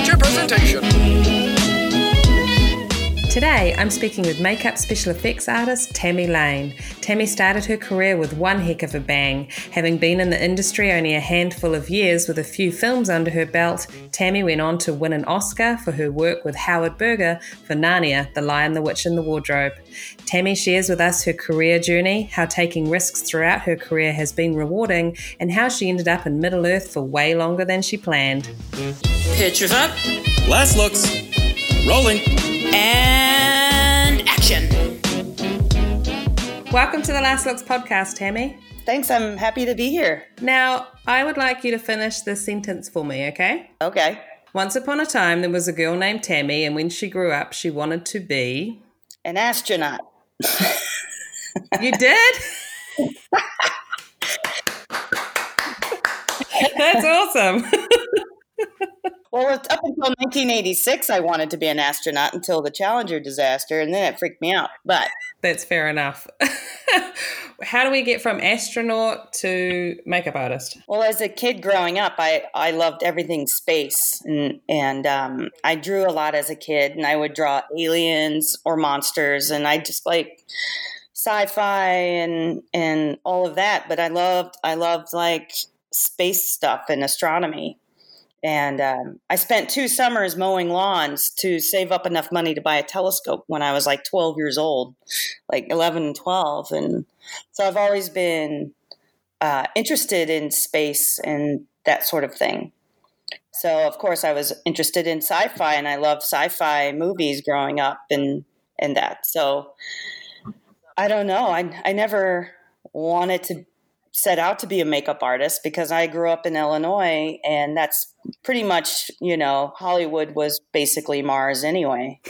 Feature presentation. Today, I'm speaking with makeup special effects artist Tami Lane. Tami started her career with one heck of a bang. Having been in the industry only a handful of years with a few films under her belt, Tami went on to win an Oscar for her work with Howard Berger for Narnia, The Lion, the Witch, and the Wardrobe. Tami shares with us her career journey, how taking risks throughout her career has been rewarding, and how she ended up in Middle Earth for way longer than she planned. Pictures up Last looks. Rolling. and action. Welcome to the Last Looks podcast, Tami. Thanks, I'm happy to be here. Now, I would like you to finish this sentence for me, okay? Okay. Once upon a time, there was a girl named Tami, and when she grew up, she wanted to be. An astronaut. You did? That's awesome. Well, it's up until 1986, I wanted to be an astronaut until the Challenger disaster, and then it freaked me out. But That's fair enough. How do we get from astronaut to makeup artist? well, as a kid growing up, I, I loved everything space, and and um, I drew a lot as a kid, and I would draw aliens or monsters, and I just like sci-fi and and all of that. But I loved I loved like space stuff and astronomy. And um, I spent two summers mowing lawns to save up enough money to buy a telescope when I was like 12 years old, like 11 and 12. And so I've always been uh, interested in space and that sort of thing. So, of course, I was interested in sci fi and I loved sci fi movies growing up and, and that. So, I don't know. I, I never wanted to set out to be a makeup artist because I grew up in Illinois and that's pretty much, you know, Hollywood was basically Mars anyway.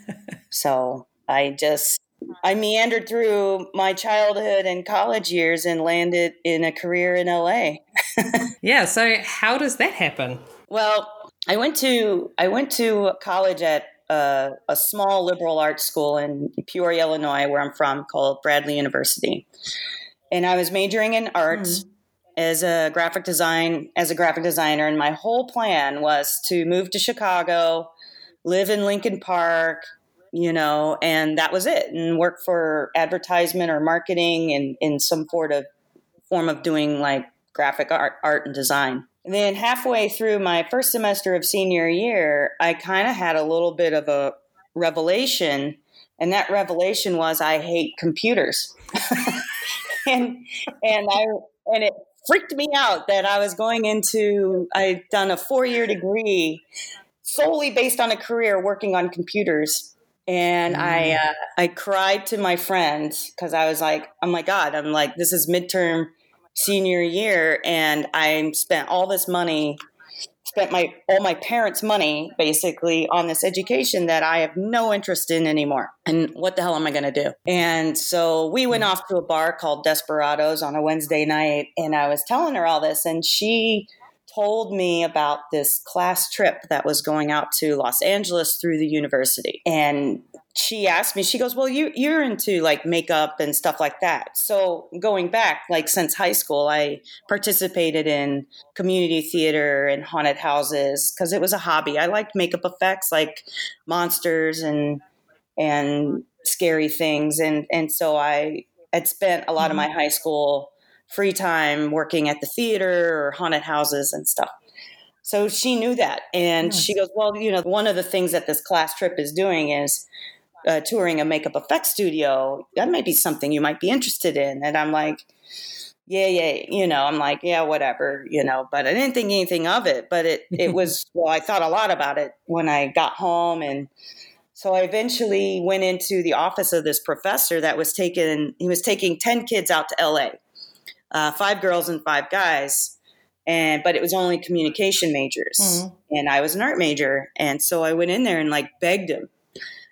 so I just, I meandered through my childhood and college years and landed in a career in LA. Yeah, so how does that happen? Well, I went to I went to college at uh, a small liberal arts school in Peoria, Illinois, where I'm from, called Bradley University, and I was majoring in art mm-hmm. as a graphic design as a graphic designer. And my whole plan was to move to Chicago, live in Lincoln Park, you know, and that was it, and work for advertisement or marketing and in some sort of form of doing like graphic art, art and design. And then halfway through my first semester of senior year, I kind of had a little bit of a revelation, and that revelation was I hate computers. and and I and it freaked me out that I was going into I'd done a 4-year degree solely based on a career working on computers. And I uh, I cried to my friends because I was like, oh my god, I'm like this is midterm senior year and I spent all this money spent my all my parents money basically on this education that I have no interest in anymore. And what the hell am I going to do? And so we went off to a bar called Desperados on a Wednesday night and I was telling her all this and she told me about this class trip that was going out to Los Angeles through the university. And she asked me she goes well you you're into like makeup and stuff like that. So going back like since high school i participated in community theater and haunted houses because it was a hobby. I liked makeup effects like monsters and and scary things and and so i had spent a lot of my mm-hmm. high school free time working at the theater or haunted houses and stuff. So she knew that and she goes well you know one of the things that this class trip is doing is uh, touring a makeup effects studio, that might be something you might be interested in. And I'm like, yeah, yeah, you know, I'm like, yeah, whatever, you know, but I didn't think anything of it. But it, it was, well, I thought a lot about it when I got home. And so I eventually went into the office of this professor that was taking, he was taking 10 kids out to LA, uh, five girls and five guys. and but it was only communication majors, Mhm. and I was an art major, and so I went in there and like begged him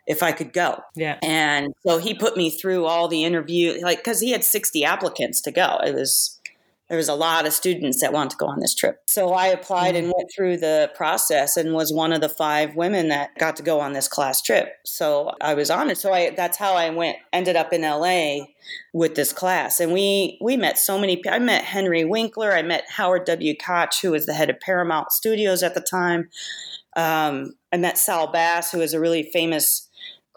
if I could go. Yeah. And so he put me through all the interview, like because he had sixty applicants to go. It was there was a lot of students that wanted to go on this trip. So I applied and went through the process and was one of the five women that got to go on this class trip. So I was on it. So I that's how I went ended up in LA with this class. And we we met so many I met Henry Winkler, I met Howard W. Koch, who was the head of Paramount Studios at the time. Um, I met Saul Bass, who was a really famous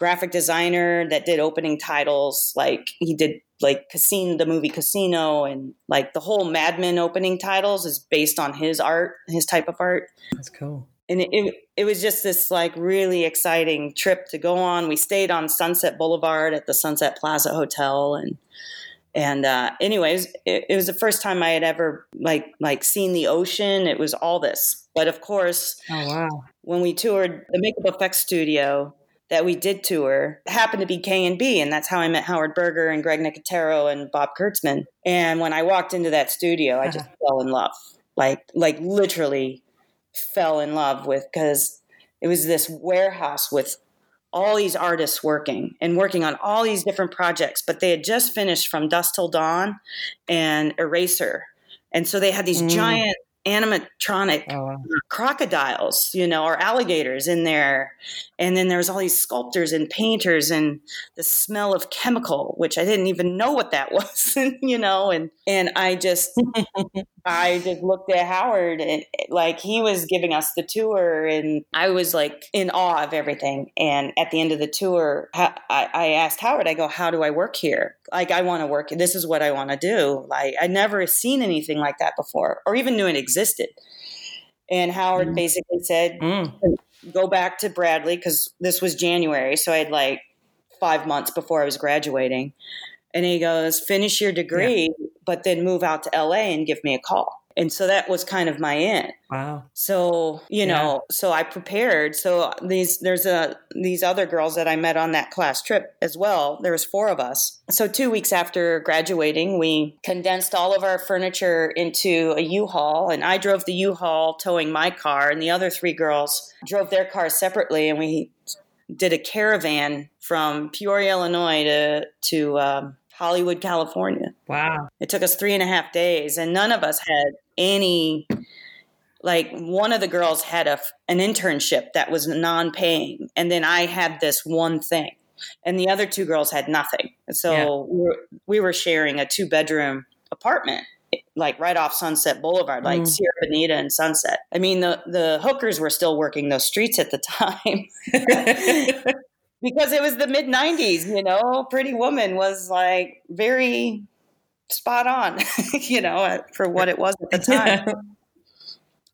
graphic designer that did opening titles. Like he did like Casino, the movie Casino, and like the whole Mad Men opening titles is based on his art, his type of art. That's cool. And it, it, it was just this like really exciting trip to go on. We stayed on Sunset Boulevard at the Sunset Plaza Hotel, and and uh, anyways, it, it was the first time I had ever like like seen the ocean. It was all this, but of course, Oh, wow. when we toured the makeup effects studio that we did tour happened to be K and B, and that's how I met Howard Berger and Greg Nicotero and Bob Kurtzman. And when I walked into that studio, I just fell in love, like like literally fell in love with because it was this warehouse with all these artists working and working on all these different projects, but they had just finished from Dusk Till Dawn and Eraser. And so they had these Mm. giant animatronic Oh, crocodiles, you know, or alligators in there. And then there's all these sculptors and painters and the smell of chemical, which I didn't even know what that was, you know, and and I just I just looked at Howard and like he was giving us the tour and I was like in awe of everything. And at the end of the tour, I, I asked Howard, I go, how do I work here? Like, I want to work. This is what I want to do. Like, I'd never seen anything like that before or even knew it existed. And Howard Mm. basically said, Mm. go back to Bradley because this was January. So I had like five months before I was graduating. And he goes, finish your degree, but then move out to LA and give me a call. And so that was kind of my in. Wow. So, you know, so I prepared. So these there's a these other girls that I met on that class trip as well. There was four of us. So 2 weeks after graduating, we condensed all of our furniture into a U-Haul and I drove the U-Haul towing my car and the other three girls drove their cars separately and we did a caravan from Peoria, Illinois to to um, Hollywood, California. Wow. It took us three and a half days, and none of us had any. Like one of the girls had a an internship that was non-paying, and then I had this one thing, and the other two girls had nothing. So Yeah. we, were, we were sharing a two-bedroom apartment, like right off Sunset Boulevard, like Mm. Sierra Bonita and Sunset. I mean, the the hookers were still working those streets at the time because it was the mid 90s you know pretty woman was like very spot on you know for what it was at the time.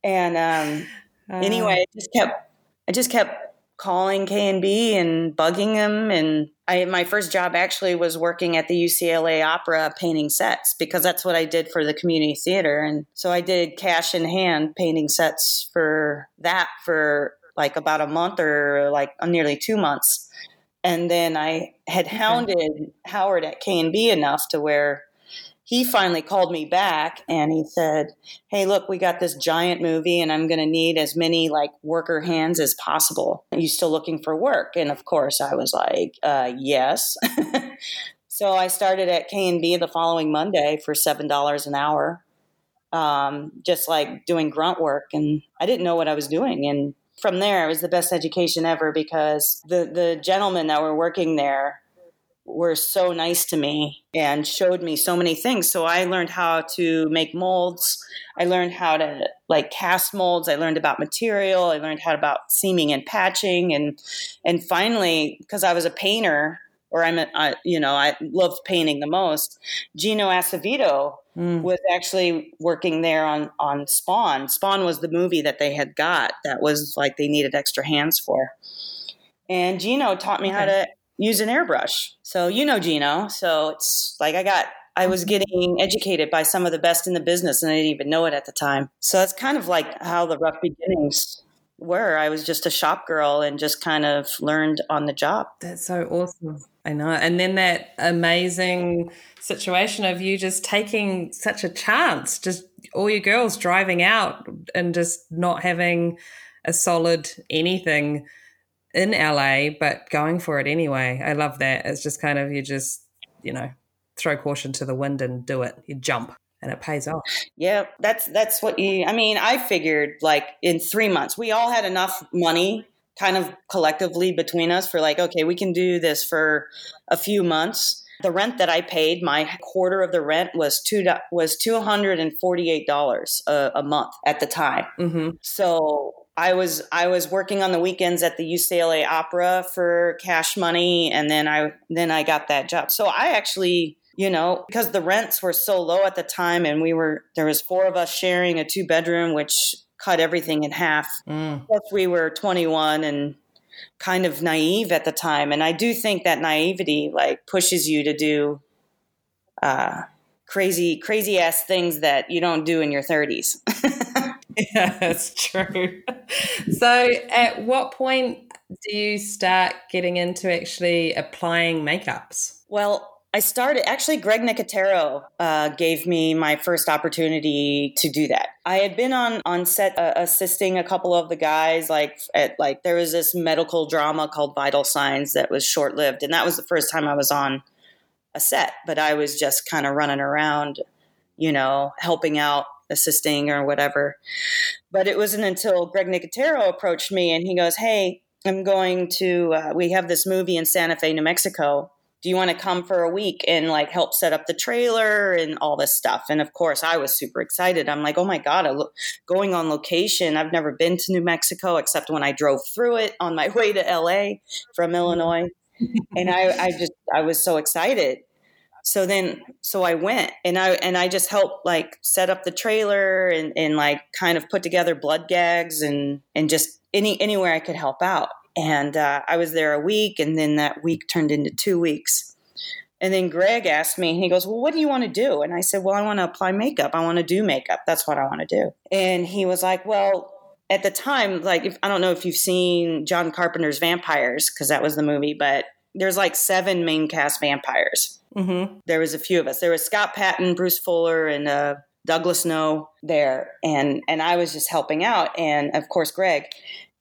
And um Uh, anyway i just kept i just kept calling k and b and bugging them and i my first job actually was working at the ucla opera painting sets because that's what i did for the community theater and so i did cash in hand painting sets for that for like about a month or like nearly two months and then i had hounded howard at k&b enough to where he finally called me back and he said hey look we got this giant movie and i'm going to need as many like worker hands as possible. Are you still looking for work? And of course i was like uh, yes. So i started at k&b the following monday for $7 an hour um, just like doing grunt work and i didn't know what i was doing and from there it was the best education ever because the, the gentlemen that were working there were so nice to me and showed me so many things. So I learned how to make molds. I learned how to like cast molds. I learned about material. I learned how about seaming and patching and and finally because I was a painter or I'm a, I, you know I loved painting the most. Gino Acevedo Mm. was actually working there on on Spawn. Spawn was the movie that they had got that was like they needed extra hands for. And Gino taught me how to use an airbrush. So you know Gino. So it's like I got I was getting educated by some of the best in the business and I didn't even know it at the time. So that's kind of like how the rough beginnings were. I was just a shop girl and just kind of learned on the job. That's so awesome. I know. And then that amazing situation of you just taking such a chance, just all your girls driving out and just not having a solid anything in LA, but going for it anyway. I love that. It's just kind of you just, you know, throw caution to the wind and do it. You jump and it pays off. Yeah, that's that's what you I mean, I figured like in 3 months we all had enough money kind of collectively between us for like okay, we can do this for a few months. The rent that I paid, my quarter of the rent was two was two hundred and forty eight dollars a month at the time. Mm-hmm. So I was I was working on the weekends at the UCLA Opera for cash money, and then I then I got that job. So I actually you know because the rents were so low at the time and we were there was four of us sharing a two bedroom which cut everything in half Mm. plus we were 21 and kind of naive at the time and i do think that naivety like pushes you to do uh crazy crazy ass things that you don't do in your 30s Yeah, that's true. So, at what point do you start getting into actually applying makeups? Well, I started actually. Greg Nicotero uh, gave me my first opportunity to do that. I had been on on set uh, assisting a couple of the guys. Like at like there was this medical drama called Vital Signs that was short lived, and that was the first time I was on a set. But I was just kind of running around, you know, helping out, assisting or whatever. But it wasn't until Greg Nicotero approached me and he goes, "Hey, I'm going to. Uh, we have this movie in Santa Fe, New Mexico." Do you want to come for a week and like help set up the trailer and all this stuff? And of course i was super excited. I'm like oh my god lo- going on location. I've never been to new mexico except when i drove through it on my way to la from illinois. And i i just i was so excited. So then so i went and i and i just helped like set up the trailer and and like kind of put together blood gags and and just any anywhere i could help out and uh, I was there a week, and then that week turned into two weeks. And then Greg asked me, he goes, Well, what do you want to do? And I said, Well, I want to apply makeup. I want to do makeup. That's what I want to do. And he was like, Well, at the time, like, if, I don't know if you've seen John Carpenter's Vampires, because that was the movie, but there's like seven main cast vampires. Mm-hmm. There was a few of us. There was Scott Patton, Bruce Fuller, and uh, Douglas Snow there. And, and I was just helping out. And of course, Greg.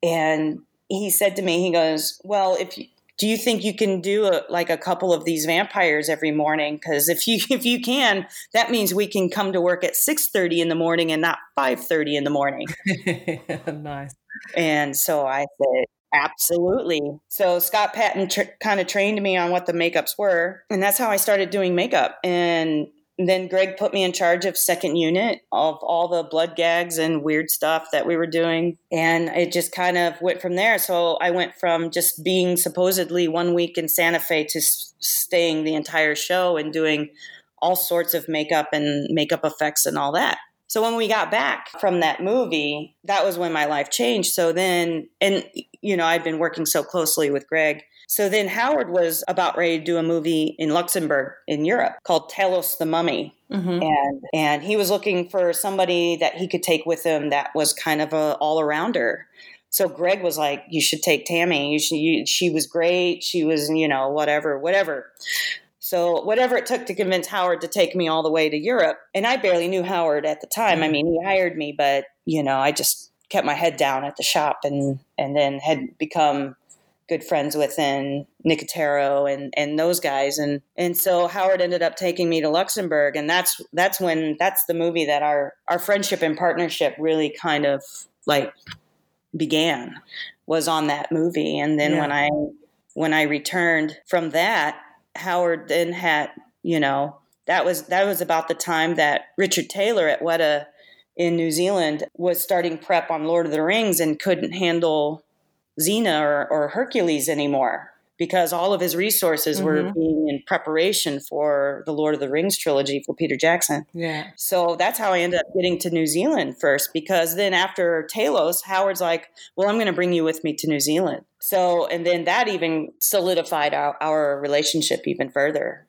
And he said to me, he goes, "Well, if you, do you think you can do a, like a couple of these vampires every morning? Because if you if you can, that means we can come to work at six thirty in the morning and not five thirty in the morning." nice. And so I said, "Absolutely." So Scott Patton tr- kind of trained me on what the makeups were, and that's how I started doing makeup. And then Greg put me in charge of second unit of all the blood gags and weird stuff that we were doing. And it just kind of went from there. So I went from just being supposedly one week in Santa Fe to staying the entire show and doing all sorts of makeup and makeup effects and all that. So when we got back from that movie, that was when my life changed. So then, and you know, I'd been working so closely with Greg. So then Howard was about ready to do a movie in Luxembourg in Europe called Tale of the Mummy. Mm-hmm. And and he was looking for somebody that he could take with him that was kind of a all arounder. So Greg was like, "You should take Tami. You should. You, she was great. She was, you know, whatever, whatever." So whatever it took to convince Howard to take me all the way to Europe, and I barely knew Howard at the time. I mean, he hired me, but you know, I just kept my head down at the shop, and and then had become good friends with and Nicotero and and those guys and and so Howard ended up taking me to Luxembourg and that's that's when that's the movie that our our friendship and partnership really kind of like began was on that movie and then Yeah. when I when I returned from that Howard then had you know that was that was about the time that Richard Taylor at Weta in New Zealand was starting prep on Lord of the Rings and couldn't handle Xena or, or Hercules anymore because all of his resources were Mhm. being in preparation for the Lord of the Rings trilogy for Peter Jackson. Yeah. So that's how I ended up getting to New Zealand first because then after Talos, Howard's like, well, I'm going to bring you with me to New Zealand. So, and then that even solidified our, our relationship even further.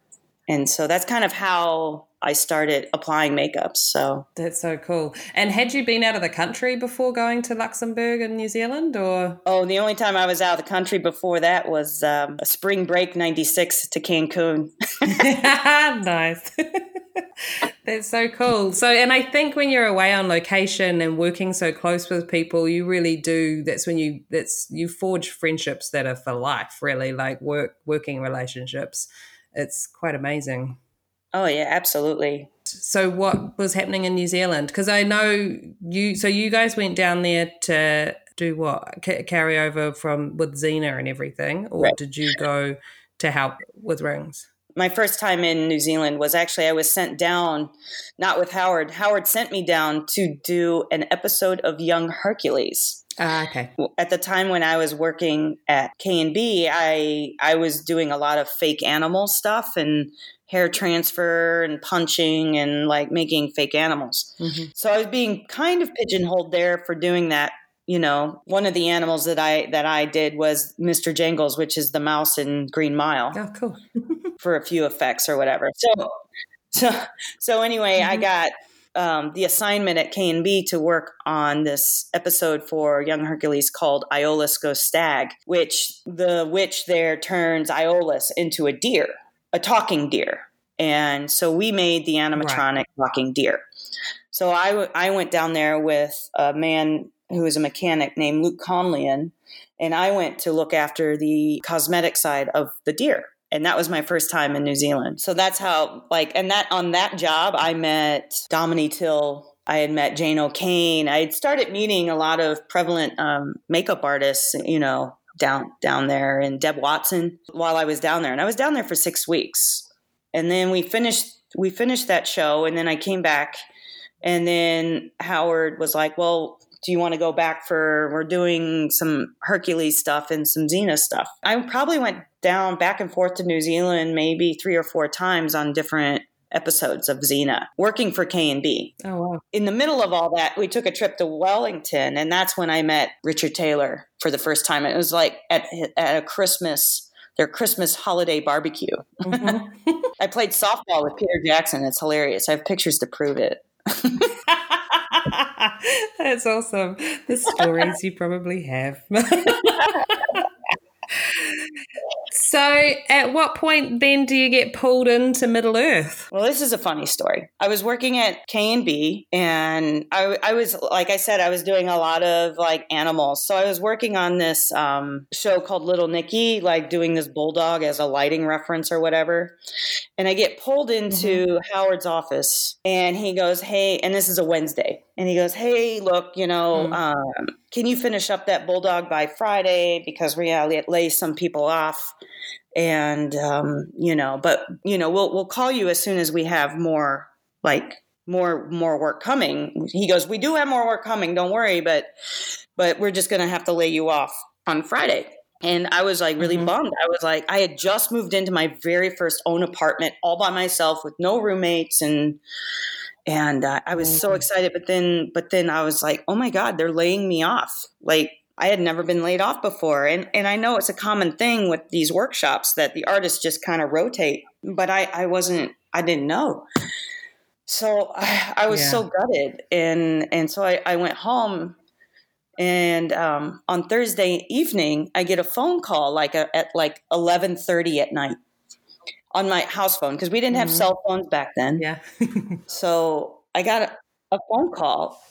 And so that's kind of how I started applying makeup. So, That's so cool. And had you been out of the country before going to Luxembourg and New Zealand or? oh, the only time I was out of the country before that was um, a spring break 96 to Cancun. nice. That's so cool. So, and I think when you're away on location and working so close with people, you really do. That's when you that's you forge friendships that are for life. Really, like work working relationships. It's quite amazing. Oh yeah, absolutely. So, what was happening in New Zealand? Because I know you. So, you guys went down there to do what? C- carry over from with Xena and everything, or Right. did you go to help with rings? my first time in New Zealand was actually I was sent down, not with Howard. Howard sent me down to do an episode of Young Hercules. Ah, okay. At the time when I was working at K and B, I I was doing a lot of fake animal stuff and hair transfer and punching and like making fake animals. Mhm. So I was being kind of pigeonholed there for doing that. You know, one of the animals that I that I did was Mr. Jangles, which is the mouse in Green Mile Oh, cool. for a few effects or whatever. So, so, so anyway, I Mhm. got um, the assignment at K and B to work on this episode for Young Hercules called Iolaus Goes Stag, which the witch there turns Iolaus into a deer, a talking deer, and so we made the animatronic talking deer. So I, w- I went down there with a man who was a mechanic named Luke Conlian, and I went to look after the cosmetic side of the deer. And that was my first time in New Zealand. So that's how, like, and that on that job, I met Dominique Till. I had met Jane O'Kane. I had started meeting a lot of prevalent um, makeup artists, you know, down down there, and Deb Watson while I was down there. And I was down there for six weeks. And then we finished we finished that show, and then I came back, and then Howard was like, "Well, do you want to go back for we're doing some hercules stuff and some xena stuff? I probably went down back and forth to new zealand maybe three or four times on different episodes of xena working for k&b Oh, wow. in the middle of all that we took a trip to wellington and that's when i met richard taylor for the first time. It was like at, at a christmas their christmas holiday barbecue. Mhm. i played softball with peter jackson. It's hilarious. I have pictures to prove it That's awesome. The stories you probably have. so, at what point then do you get pulled into Middle Earth? Well, this is a funny story. I was working at K and B, and I, I was like I said, I was doing a lot of like animals. So I was working on this um, show called Little Nicky, like doing this bulldog as a lighting reference or whatever. And I get pulled into Howard's office, and he goes, "Hey," and this is a Wednesday, and he goes, "Hey, look, you know, Mm. um, can you finish up that bulldog by Friday because we gotta lay some people off." and um, you know, but you know, we'll we'll call you as soon as we have more like more more work coming. He goes, we do have more work coming. Don't worry, but but we're just gonna have to lay you off on Friday. And I was like really Mhm. bummed. I was like, I had just moved into my very first own apartment all by myself with no roommates and and uh, I was so Mhm. excited. But then but then I was like, oh my god, they're laying me off. Like I had never been laid off before. And and I know it's a common thing with these workshops that the artists just kind of rotate, but I, I wasn't I didn't know. So I, I was Yeah. so gutted and and so I, I went home and um, on Thursday evening I get a phone call like a, at like eleven thirty at night on my house phone because we didn't have Mhm. cell phones back then. Yeah. So I got a, a phone call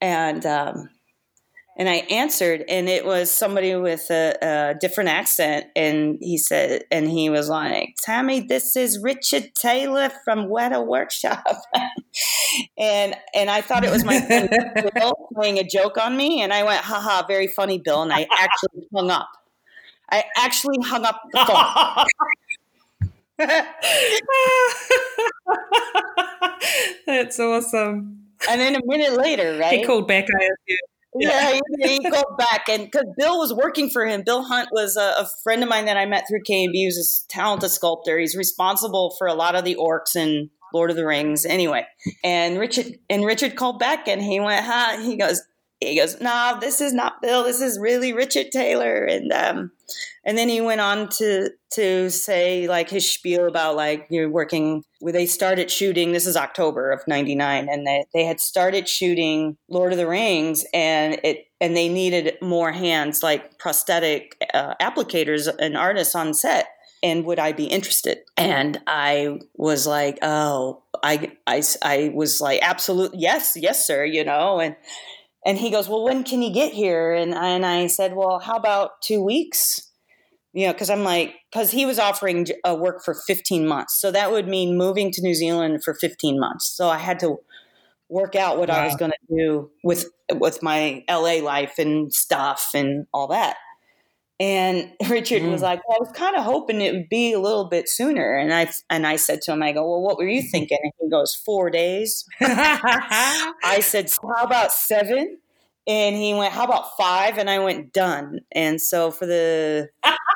and um, and I answered, and it was somebody with a, a different accent, and he said, and he was like, "Tami, this is Richard Taylor from Weta Workshop," and and I thought it was my friend Bill playing a joke on me, and I went, "Haha, very funny, Bill," and I actually hung up. I actually hung up the phone. That's awesome. and then a minute later, right? He called back. I assume. Yeah, he, he called back, and because Bill was working for him, Bill Hunt was a, a friend of mine that I met through KMB. and B. He was a talented sculptor. He's responsible for a lot of the orcs in Lord of the Rings. Anyway, and Richard and Richard called back, and he went, "Huh?" He goes, "He goes, no, this is not Bill. This is really Richard Taylor." And um, and then he went on to to say like his spiel about like you're working where they started shooting this is october of 99 and they, they had started shooting lord of the rings and it and they needed more hands like prosthetic uh, applicators and artists on set and would i be interested and i was like oh I, I, I was like, absolutely, yes, yes, sir, you know, and, and he goes, well, when can you get here? And, I, and I said, well, how about two weeks? You know, because I'm like, because he was offering a uh, work for 15 months. So that would mean moving to New Zealand for 15 months. So I had to work out what wow. I was going to do with with my LA life and stuff and all that. And Richard mm. was like, "Well, I was kind of hoping it would be a little bit sooner." And I and I said to him, "I go, well, what were you thinking?" And he goes, four days." I said, so "How about seven? And he went, "How about five? And I went, "Done." And so for the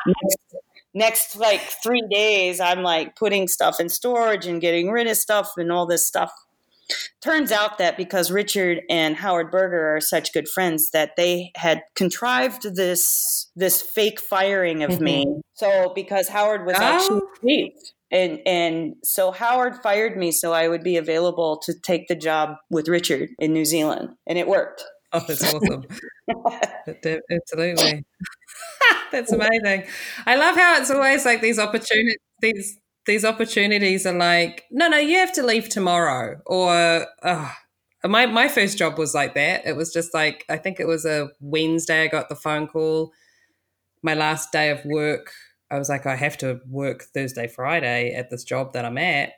next, next like three days, I'm like putting stuff in storage and getting rid of stuff and all this stuff Turns out that because Richard and Howard Berger are such good friends, that they had contrived this this fake firing of mm-hmm. me. So because Howard was oh. actually chief, and and so Howard fired me so I would be available to take the job with Richard in New Zealand, and it worked. Oh, that's awesome! Absolutely, that's amazing. I love how it's always like these opportunities, these these opportunities are like, no, no, you have to leave tomorrow. Or uh, my my first job was like that. It was just like I think it was a Wednesday. I got the phone call. My last day of work, I was like, I have to work Thursday, Friday at this job that I'm at,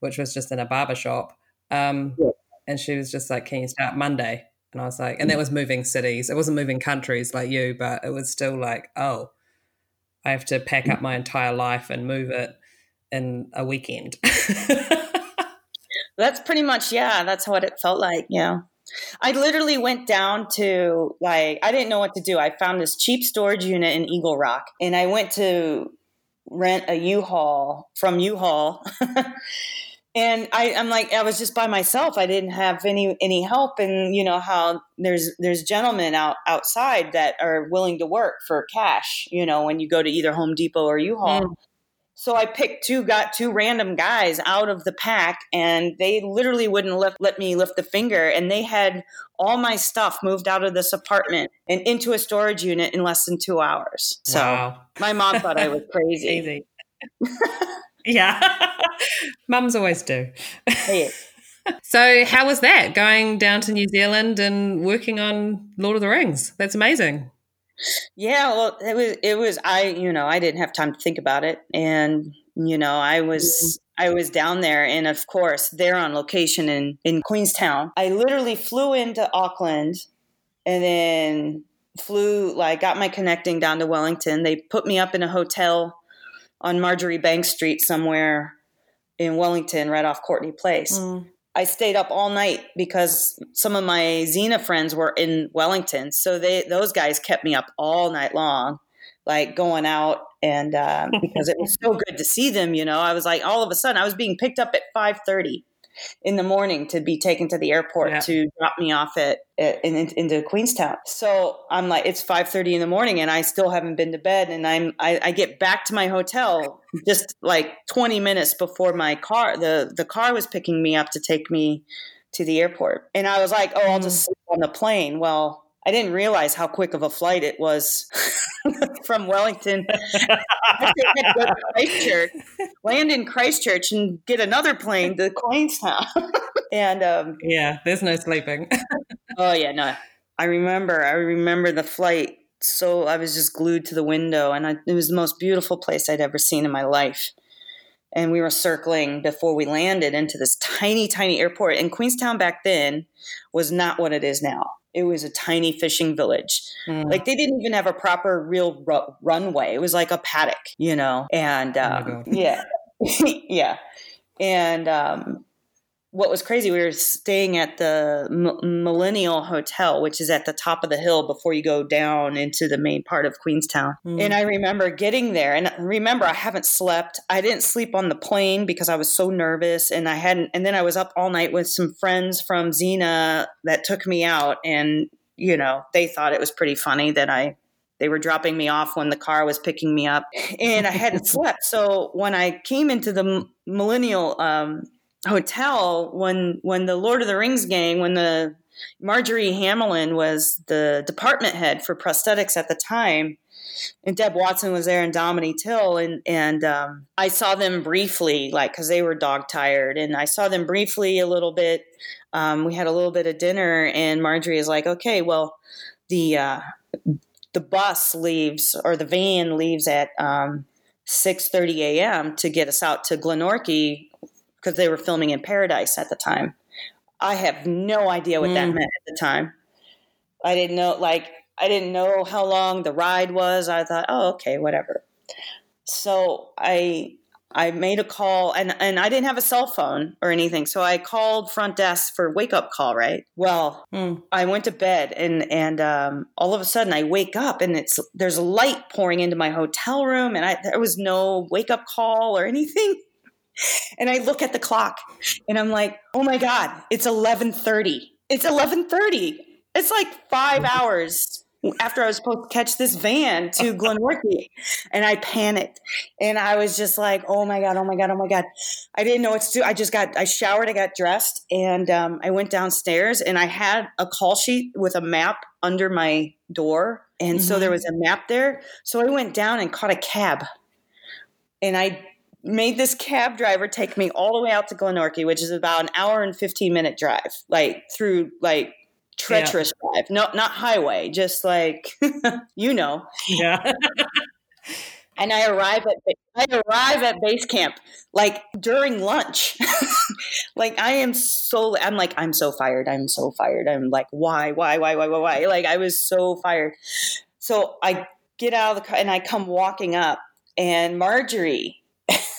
which was just in a barber shop. Um, yeah. And she was just like, "Can you start Monday?" And I was like, and that was moving cities. It wasn't moving countries like you, but it was still like, oh, I have to pack up my entire life and move it in a weekend. that's pretty much yeah. That's what it felt like. Yeah. I literally went down to like I didn't know what to do. I found this cheap storage unit in Eagle Rock, and I went to rent a U-Haul from U-Haul. and I, I'm like, I was just by myself. I didn't have any any help. And you know how there's there's gentlemen out outside that are willing to work for cash. You know when you go to either Home Depot or U-Haul. Mm. So I picked two, got two random guys out of the pack, and they literally wouldn't lift, let me lift the finger. And they had all my stuff moved out of this apartment and into a storage unit in less than two hours. So wow. my mom thought I was crazy. yeah, mums always do. so how was that going down to New Zealand and working on Lord of the Rings? That's amazing. Yeah, well, it was it was I you know I didn't have time to think about it, and you know I was I was down there, and of course they're on location in in Queenstown. I literally flew into Auckland, and then flew like got my connecting down to Wellington. They put me up in a hotel on Majoribanks Street somewhere in Wellington, right off Courtenay Place. Mm. I stayed up all night because some of my Xena friends were in Wellington, so they those guys kept me up all night long, like going out and uh, because it was so good to see them. You know, I was like all of a sudden I was being picked up at five thirty in the morning to be taken to the airport yeah. to drop me off at, at in, in, into Queenstown. So I'm like, it's 5:30 in the morning, and I still haven't been to bed. And I'm I, I, get back to my hotel just like 20 minutes before my car the the car was picking me up to take me to the airport. And I was like, oh, I'll just mm. sleep on the plane. Well, I didn't realize how quick of a flight it was from Wellington. Christchurch, land in Christchurch, and get another plane to Queenstown. and um, yeah, there's no sleeping. oh yeah, no. I remember. I remember the flight. So I was just glued to the window, and I, it was the most beautiful place I'd ever seen in my life. And we were circling before we landed into this tiny, tiny airport. And Queenstown back then was not what it is now it was a tiny fishing village. Mm. Like they didn't even have a proper real ru- runway. It was like a paddock, you know. And oh um, oh yeah, yeah. And um, what was crazy, we were staying at the M- Millennial Hotel, which is at the top of the hill before you go down into the main part of Queenstown. Mm. And I remember getting there, and remember, I haven't slept. I didn't sleep on the plane because I was so nervous, and I hadn't. And then I was up all night with some friends from Xena that took me out, and you know, they thought it was pretty funny that I they were dropping me off when the car was picking me up and i hadn't slept so when i came into the millennial um, hotel when when the Lord of the Rings gang when the Marjorie Hamlin was the department head for prosthetics at the time. And Deb Watson was there and Dominique Till. And, and um, I saw them briefly, like, because they were dog tired. And I saw them briefly a little bit. Um, we had a little bit of dinner, and Marjorie is like, okay, well, the, uh, the bus leaves or the van leaves at um, 6.30 a.m. to get us out to Glenorchy because they were filming in Paradise at the time. I have no idea what mm. that meant at the time. I didn't know, like, I didn't know how long the ride was. I thought, oh, okay, whatever. So I I made a call and, and I didn't have a cell phone or anything. So I called front desk for wake up call, right? Well, mm. I went to bed and and um, all of a sudden I wake up and it's there's a light pouring into my hotel room and I there was no wake up call or anything. And I look at the clock and I'm like, "Oh my god, it's 11:30. It's 11:30. It's like 5 hours after I was supposed to catch this van to Glenorchy. and I panicked. And I was just like, oh my God, oh my God, oh my God. I didn't know what to do. I just got, I showered, I got dressed, and um, I went downstairs and I had a call sheet with a map under my door. And mm-hmm. so there mm-hmm. was a map there. So I went down and caught a cab. And I made this cab driver take me all the way out to Glenorchy, which is about an hour and 15 minute drive, like through like treacherous yeah. drive. No, not highway, just like you know. Yeah. and I arrive at I arrive at base camp like during lunch. like I am so I'm like I'm so fired. I'm so fired. I'm like why why why why why why like I was so fired. So I get out of the car and I come walking up and Marjorie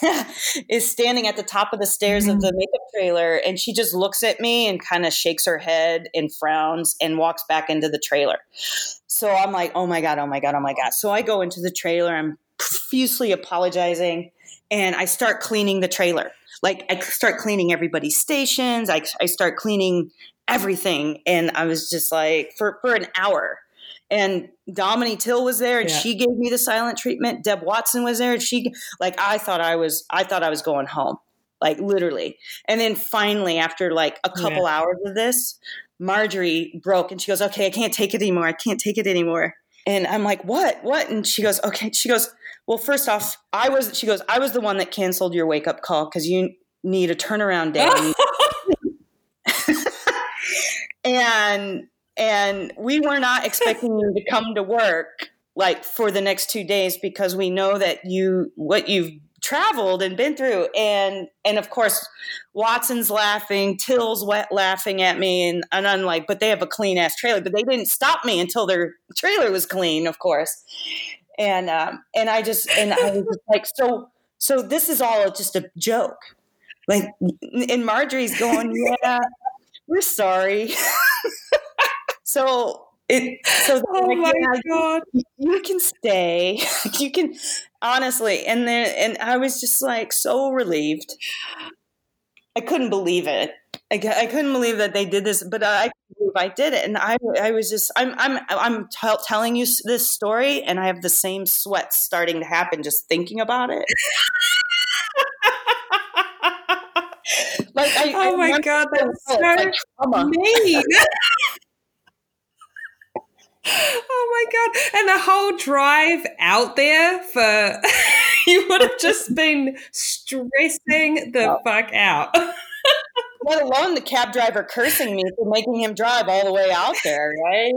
is standing at the top of the stairs mm-hmm. of the makeup trailer and she just looks at me and kind of shakes her head and frowns and walks back into the trailer. So I'm like, oh my God, oh my God, oh my God. So I go into the trailer, I'm profusely apologizing, and I start cleaning the trailer. Like I start cleaning everybody's stations, I, I start cleaning everything. And I was just like, for, for an hour and Dominique Till was there and yeah. she gave me the silent treatment. Deb Watson was there and she like I thought I was I thought I was going home. Like literally. And then finally after like a couple yeah. hours of this, Marjorie broke and she goes, "Okay, I can't take it anymore. I can't take it anymore." And I'm like, "What? What?" And she goes, "Okay." She goes, "Well, first off, I was she goes, "I was the one that canceled your wake-up call cuz you need a turnaround day." and and we were not expecting you to come to work like for the next two days because we know that you what you've traveled and been through. And and of course watson's laughing till's wet laughing at me and, and i'm like but they have a clean ass trailer. But they didn't stop me until their trailer was clean of course. And um and i just and i was just like so so this is all just a joke. Like and marjorie's going yeah we're sorry So it so oh like, my yeah, god. you, you, can stay. You can honestly and then and i was just like so relieved. I couldn't believe it. I, I couldn't believe that they did this but i believe i did it and i i was just i'm i'm i'm t- telling you this story and i have the same sweat starting to happen just thinking about it. Like I, oh I my god that's so like, mean Oh my god! And the whole drive out there for you would have just been stressing the fuck out. Let alone the cab driver cursing me for making him drive all the way out there, right?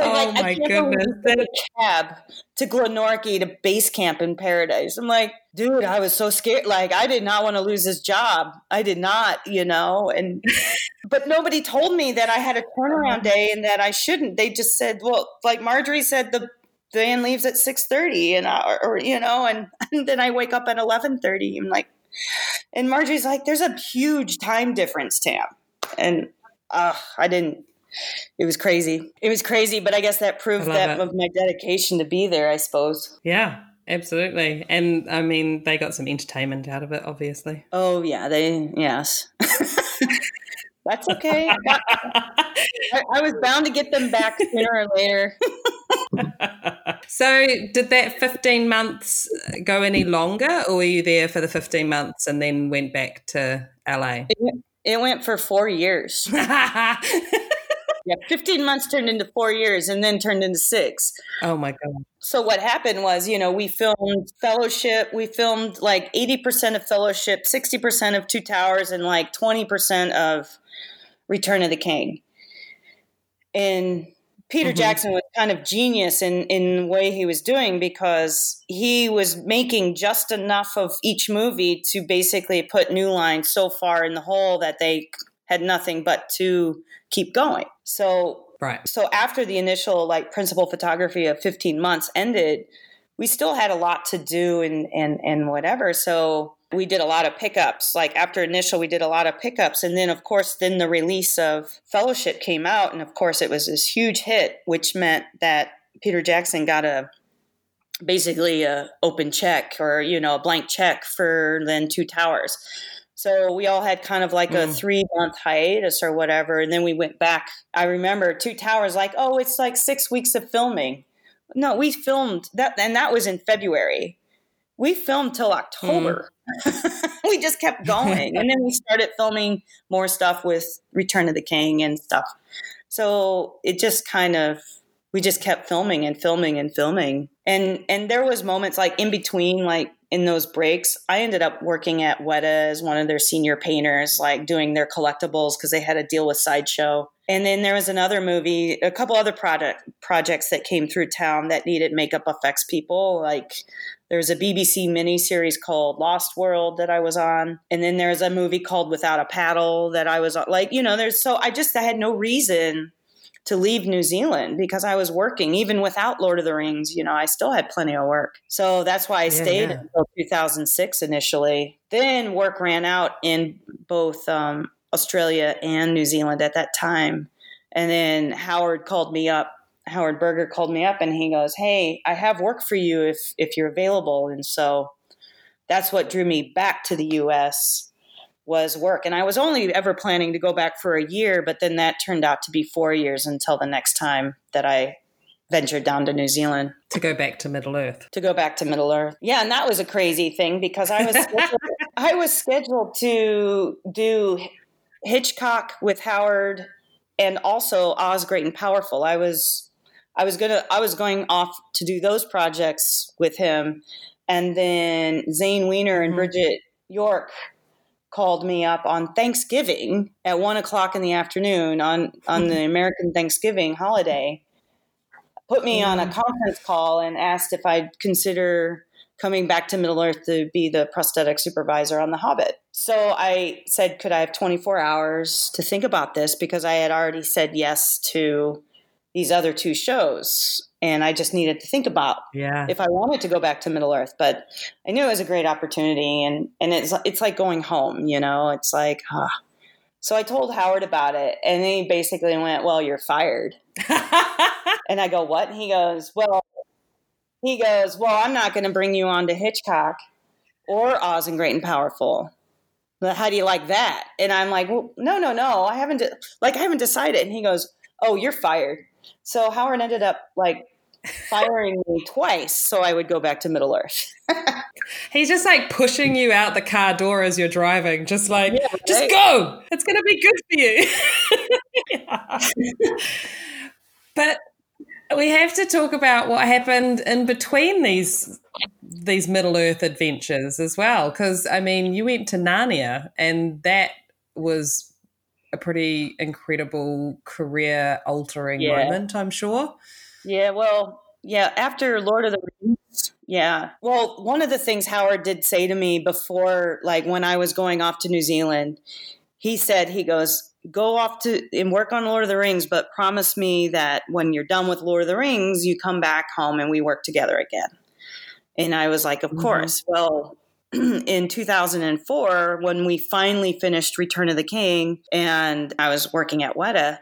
Oh my goodness! The cab to Glenorchy to base camp in Paradise. I'm like, dude, I was so scared. Like, I did not want to lose this job. I did not, you know. And but nobody told me that I had a turnaround day and that I shouldn't. They just said, well, like Marjorie said, the van leaves at six thirty, and or, or you know, and, and then I wake up at eleven thirty. I'm like, and Marjorie's like, there's a huge time difference, Tam, and uh, I didn't it was crazy. It was crazy, but I guess that proved that it. of my dedication to be there, I suppose. Yeah, absolutely. And I mean, they got some entertainment out of it, obviously. Oh, yeah, they, yes. That's okay. I, I, was bound to get them back sooner or later. so, did that 15 months go any longer, or were you there for the 15 months and then went back to LA? It, It went for four years. Yeah, 15 months turned into four years and then turned into six. oh my god. So what happened was, you know, we filmed Fellowship, we filmed like 80% of Fellowship, 60% of Two Towers, and like 20% of Return of the King. And Peter Mhm. Jackson was kind of genius in in the way he was doing because he was making just enough of each movie to basically put New Line so far in the hole that they had nothing but to keep going. So Right. so after the initial like principal photography of 15 months ended we still had a lot to do and and and whatever. So we did a lot of pickups. Like after initial we did a lot of pickups. And then of course then the release of fellowship came out. And of course it was this huge hit which meant that peter jackson got a basically a open check or you know a blank check for then two towers so we all had kind of like a Mm. three month hiatus or whatever. And then we went back. I remember Two Towers, like, oh, it's like six weeks of filming. No, we filmed that, and that was in February. We filmed till October. we just kept going. and then we started filming more stuff with Return of the King and stuff. So it just kind of we just kept filming and filming and filming. And and there was moments like in between like in those breaks, I ended up working at Weta as one of their senior painters, like doing their collectibles because they had a deal with Sideshow. And then there was another movie, a couple other product projects that came through town that needed makeup effects people. Like there was a BBC miniseries called Lost World that I was on, and then there's a movie called Without a Paddle that I was on. Like you know, there's so I just I had no reason to leave New Zealand because I was working even without Lord of the Rings. You know, I still had plenty of work, so that's why I Yeah, stayed yeah. until 2006 initially. Then work ran out in both um, Australia and New Zealand at that time, and then Howard called me up. Howard Berger called me up and he goes, "Hey, I have work for you if if you're available." And so that's what drew me back to the U.S. was work. And I was only ever planning to go back for a year, but then that turned out to be four years until the next time that I ventured down to New Zealand To go back to Middle Earth. to go back to Middle Earth. Yeah, and that was a crazy thing because I was scheduled, I was scheduled to do Hitchcock with Howard and also Oz Great and Powerful. I was I was gonna I was going off to do those projects with him, and then Zane Weiner and Mhm. Bridget York called me up on Thanksgiving at one o'clock in the afternoon on on the American Thanksgiving holiday. Put me on a conference call and asked if I'd consider coming back to Middle Earth to be the prosthetic supervisor on The Hobbit. So I said, could I have 24 hours to think about this because I had already said yes to these other two shows and I just needed to think about Yeah. if I wanted to go back to Middle Earth, but I knew it was a great opportunity, and and it's it's like going home, you know. It's like, huh. so I told Howard about it, and he basically went, "Well, you're fired." And I go, "What?" And he goes, "Well, he goes, well, I'm not going to bring you on to Hitchcock or Oz and Great and Powerful." But how do you like that? And I'm like, well, no, no, no. I haven't, de- like, I haven't decided. And he goes, oh, you're fired. So Howard ended up like firing me twice so I would go back to Middle Earth. He's just like pushing you out the car door as you're driving, just like, Yeah, just go. It's going to be good for you. but we have to talk about what happened in between these these Middle Earth adventures as well, because I mean, you went to Narnia, and that was a pretty incredible career altering Yeah. moment, I'm sure. Yeah, well, yeah, after Lord of the Rings, yeah. Well, one of the things Howard did say to me before, like when I was going off to New Zealand, he said, he goes, go off to and work on Lord of the Rings, but promise me that when you're done with Lord of the Rings, you come back home and we work together again. And I was like, of Mhm. course. Well, in 2004, when we finally finished Return of the King and I was working at Weta,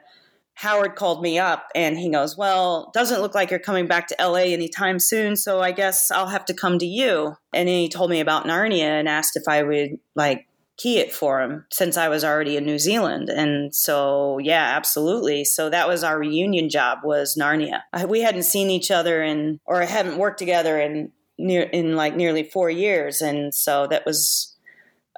Howard called me up and he goes, Well, doesn't look like you're coming back to LA anytime soon, so I guess I'll have to come to you. And then he told me about Narnia and asked if I would like key it for him since I was already in New Zealand. And so, yeah, absolutely. So that was our reunion job was Narnia. We hadn't seen each other in, or hadn't worked together in near in like nearly four years, and so that was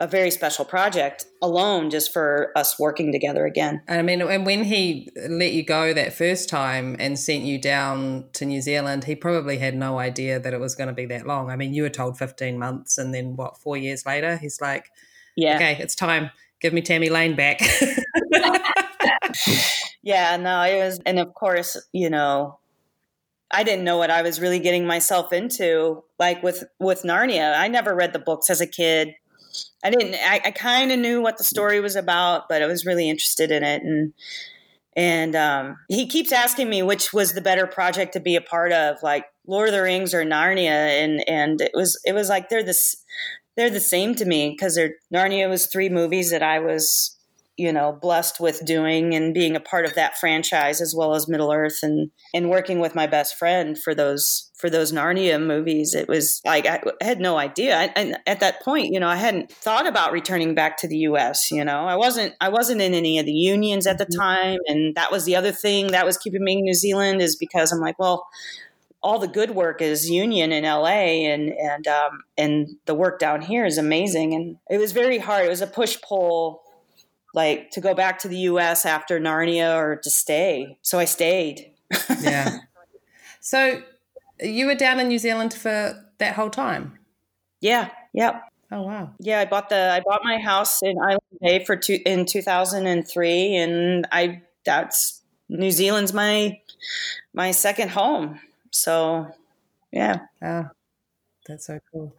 a very special project alone just for us working together again. I mean, and when he let you go that first time and sent you down to New Zealand, he probably had no idea that it was going to be that long. I mean, you were told 15 months, and then what, four years later, he's like, Yeah. okay, it's time. Give me Tami Lane back. Yeah, no, it was, and of course, you know, I didn't know what I was really getting myself into. Like with with Narnia, I never read the books as a kid. I didn't. I, I kind of knew what the story was about, but I was really interested in it. And and um, he keeps asking me which was the better project to be a part of, like Lord of the Rings or Narnia. And and it was it was like they're this they're the same to me because they're Narnia was three movies that I was you know blessed with doing and being a part of that franchise as well as Middle Earth and and working with my best friend for those for those Narnia movies. It was like I had no idea. I, and at that point, you know, I hadn't thought about returning back to the U.S. You know, I wasn't I wasn't in any of the unions at the time, and that was the other thing that was keeping me in New Zealand is because I'm like, well. All the good work is union in LA, and and um, and the work down here is amazing. And it was very hard. It was a push pull like to go back to the US after Narnia or to stay. So I stayed. yeah. So you were down in New Zealand for that whole time? Yeah. Yep. Oh wow. Yeah, I bought the I bought my house in Island Bay for two in 2003 and I that's New Zealand's my my second home. So, yeah. Oh, that's so cool.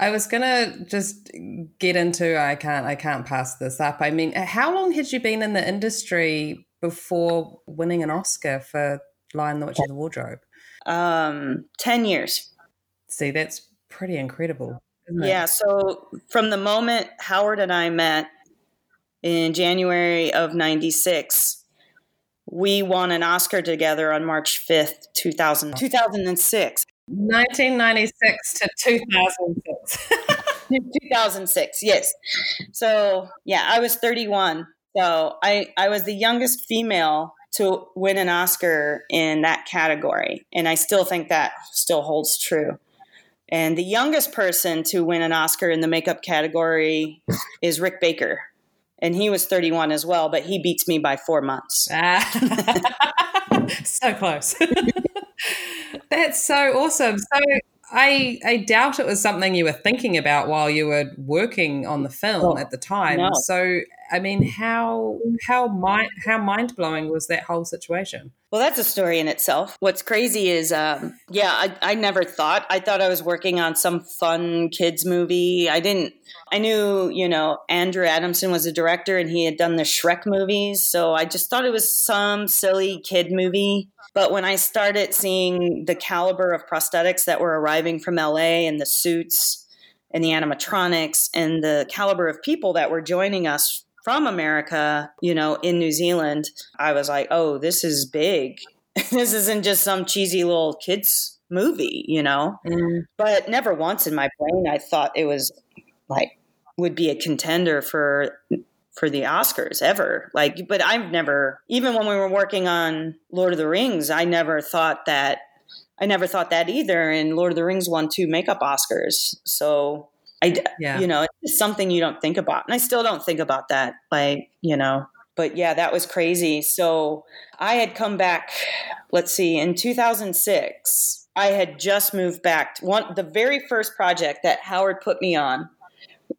I was gonna just get into I can't I can't pass this up. I mean, how long had you been in the industry before winning an Oscar for Lion the Witch and the Wardrobe? Um 10 years. See, that's pretty incredible. Yeah, so from the moment Howard and I met in January of 96, we won an Oscar together on March 5th, 2000, 2006. 1996 to 2006. 2006, yes. So, yeah, I was 31. So, I, I was the youngest female to win an Oscar in that category. And I still think that still holds true. And the youngest person to win an Oscar in the makeup category is Rick Baker. And he was 31 as well, but he beats me by four months. Ah. so close. That's so awesome. So I I doubt it was something you were thinking about while you were working on the film Oh, at the time. no. So I mean, how how mind how mind blowing was that whole situation? Well, that's a story in itself. What's crazy is, um, yeah, I, I never thought. I thought I was working on some fun kids movie. I didn't. I knew, you know, Andrew Adamson was a director, and he had done the Shrek movies. So I just thought it was some silly kid movie. But when I started seeing the caliber of prosthetics that were arriving from LA and the suits and the animatronics and the caliber of people that were joining us from America, you know, in New Zealand, I was like, oh, this is big. this isn't just some cheesy little kids movie, you know? Mm. But never once in my brain I thought it was like would be a contender for for the Oscars ever. Like but I've never even when we were working on Lord of the Rings, I never thought that I never thought that either and Lord of the Rings won two makeup Oscars. So I Yeah. you know, it's something you don't think about. And I still don't think about that. Like, you know, but yeah, that was crazy. So I had come back, let's see, in 2006, I had just moved back. One, the very first project that Howard put me on,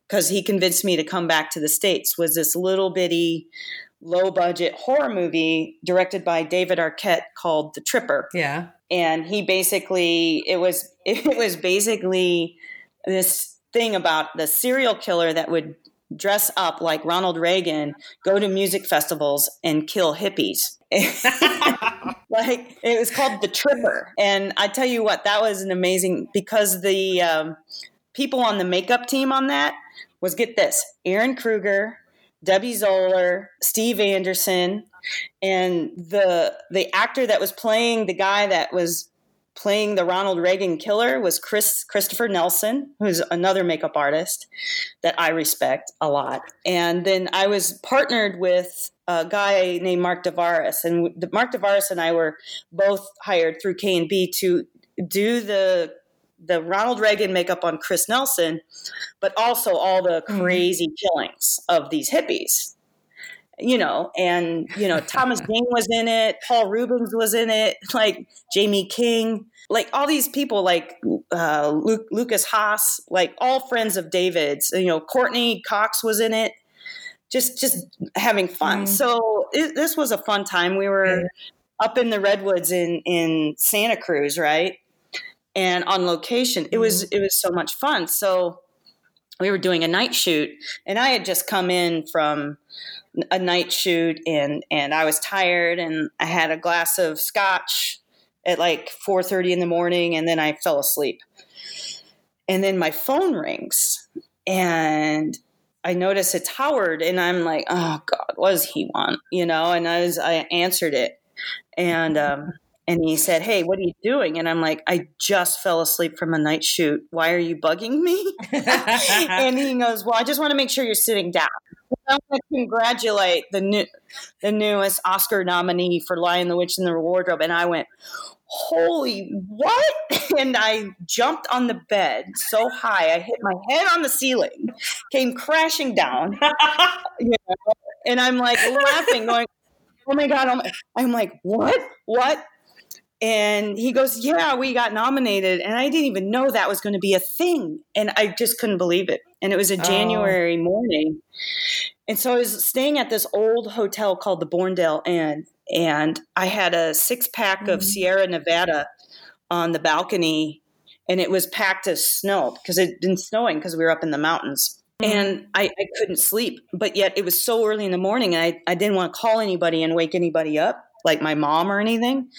because he convinced me to come back to the States, was this little bitty, low budget horror movie directed by David Arquette called The Tripper Yeah. and he basically it was it was basically this thing about the serial killer that would dress up like Ronald Reagan, go to music festivals and kill hippies. like it was called the Tripper, and I tell you what, that was an amazing because the um, people on the makeup team on that was get this: Aaron Kruger, Debbie Zoller, Steve Anderson, and the the actor that was playing the guy that was playing the Ronald Reagan killer was Chris Christopher Nelson, who's another makeup artist that I respect a lot. And then I was partnered with a guy named Mark Davaris, and Mark Davaris and I were both hired through K and B to do the the Ronald Reagan makeup on Chris Nelson, but also all the Mhm. crazy killings of these hippies. You know, and you know, Thomas Jane was in it, Paul Reubens was in it, like Jaime King, like all these people, like uh, Luke, Lukas Haas, like all friends of David's. You know, Courteney Cox was in it. Just, just having fun. Mhm. So it, this was a fun time. We were Yeah. up in the redwoods in in Santa Cruz, right? And on location, it was it was so much fun. So we were doing a night shoot, and I had just come in from a night shoot, and and I was tired, and I had a glass of scotch at like four thirty in the morning, and then I fell asleep. And then my phone rings, and I notice it's Howard, and I'm like, oh God, what does he want? You know, and I was I answered it, and um, and he said, hey, what are you doing? And I'm like, I just fell asleep from a night shoot. Why are you bugging me? and he goes, well, I just want to make sure you're sitting down. I want to congratulate the new, the newest Oscar nominee for *Lion, the Witch, and the Wardrobe. And I went, holy what? And I jumped on the bed so high, I hit my head on the ceiling, came crashing down. you know, and I'm like laughing, going, oh my God. Oh. I'm like, what? What? And he goes, Yeah, we got nominated. And I didn't even know that was going to be a thing. And I just couldn't believe it. And it was a Oh. January morning. And so I was staying at this old hotel called the Borndale Inn. And I had a six pack of Mhm. Sierra Nevada on the balcony. And it was packed as snow because it had been snowing because we were up in the mountains. And I, I couldn't sleep. But yet it was so early in the morning. And I, I didn't want to call anybody and wake anybody up, like my mom or anything.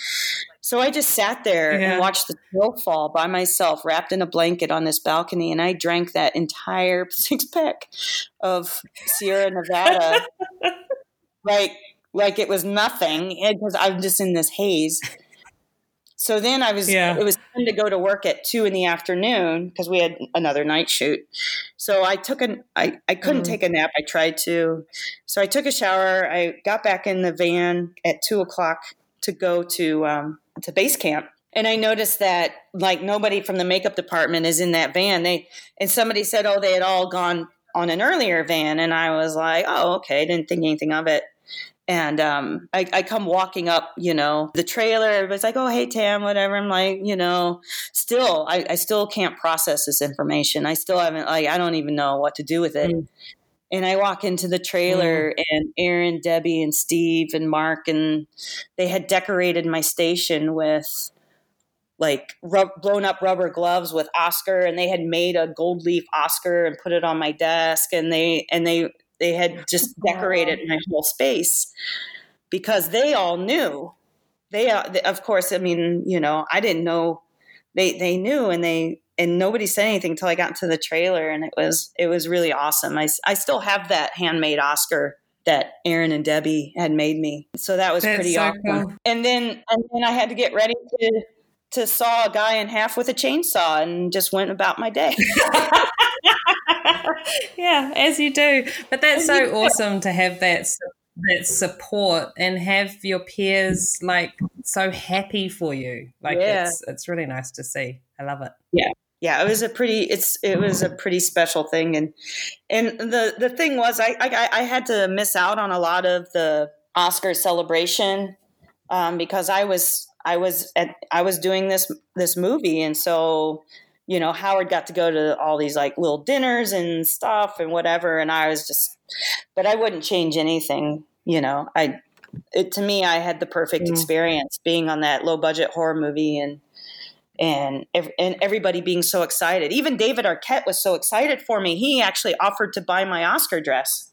So I just sat there Yeah. and watched the snow fall by myself, wrapped in a blanket on this balcony, and I drank that entire six pack of Sierra Nevada, like like it was nothing, because I'm just in this haze. So then I was. Yeah. It was time to go to work at two in the afternoon because we had another night shoot. So I took an. I I couldn't Mhm. take a nap. I tried to. So I took a shower. I got back in the van at two o'clock to go to um, to base camp. And I noticed that like nobody from the makeup department is in that van. They and somebody said, oh, they had all gone on an earlier van, and I was like, oh, okay, didn't think anything of it. And um, I, I come walking up, you know, the trailer. Everybody's like, "Oh, hey, Tam, whatever." I'm like, you know, still, I, I still can't process this information. I still haven't, like, I don't even know what to do with it. Mm. And I walk into the trailer, and Aaron, Debbie, and Steve, and Mark, and they had decorated my station with like rub- blown up rubber gloves with Oscar, and they had made a gold leaf Oscar and put it on my desk, and they and they they had just decorated my whole space because they all knew. They, uh, of course, I mean, you know, I didn't know. They they knew, and they and nobody said anything until I got into the trailer, and it was it was really awesome. I I still have that handmade Oscar that Aaron and Debbie had made me, so that was That's pretty so awesome. cool. And then and then I had to get ready to to saw a guy in half with a chainsaw, and just went about my day. yeah, as you do. But that's so awesome to have that that support and have your peers like so happy for you. Like Yeah. it's it's really nice to see. I love it. yeah it was a pretty it's it was a pretty special thing. And and the the thing was i i, I had to miss out on a lot of the oscar celebration um, because i was i was at i was doing this this movie. And so you know howard got to go to all these like little dinners and stuff and whatever. And i was just but i wouldn't change anything you know. I it, to me i had the perfect Mm. experience being on that low budget horror movie and and and everybody being so excited. Even David Arquette was so excited for me. He actually offered to buy my Oscar dress.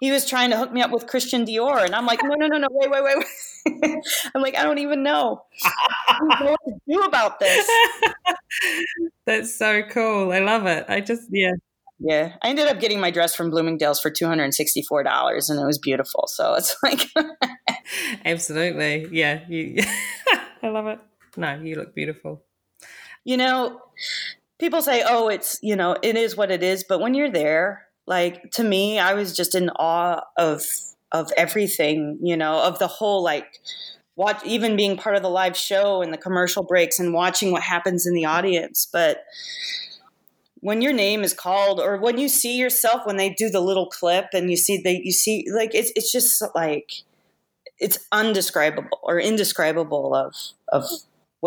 He was trying to hook me up with Christian Dior, and I'm like, no, no, no, no, wait, wait, wait. wait. I'm like, I don't even know. I don't know what to do about this. That's so cool. I love it. I just yeah. Yeah, I ended up getting my dress from Bloomingdale's for two hundred and sixty-four dollars, and it was beautiful. So it's like, Absolutely. Yeah. You I love it. No, you look beautiful. you know, people say, oh, it's, you know, it is what it is. But when you're there, like to me, I was just in awe of, of everything, you know, of the whole like watch even being part of the live show and the commercial breaks and watching what happens in the audience. But when your name is called or when you see yourself when they do the little clip and you see they you see like it's it's just like it's undescribable or indescribable of of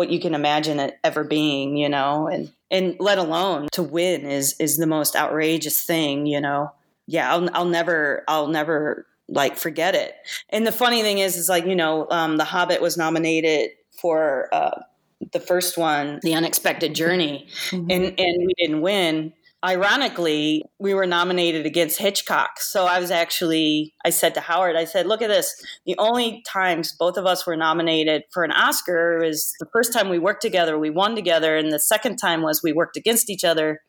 what you can imagine it ever being, you know, and and let alone to win is is the most outrageous thing, you know. Yeah, I'll I'll never I'll never like forget it. And the funny thing is, is like you know, um, The Hobbit was nominated for uh, the first one, The Unexpected Journey, mm-hmm. and and we didn't win. Ironically, we were nominated against Hitchcock. So I was actually, I said to Howard, I said, look at this. The only times both of us were nominated for an Oscar was the first time we worked together, we won together. And the second time was we worked against each other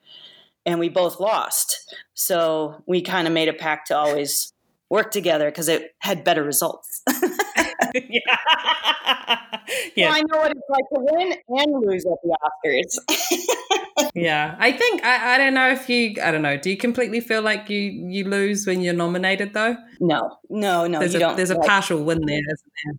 and we both lost. So we kind of made a pact to always work together because it had better results. yeah. yeah. Well, I know what it's like to win and lose at the Oscars. yeah. I think I, I don't know if you I don't know, do you completely feel like you you lose when you're nominated though? No. No, no. There's a, there's a partial win there, isn't there?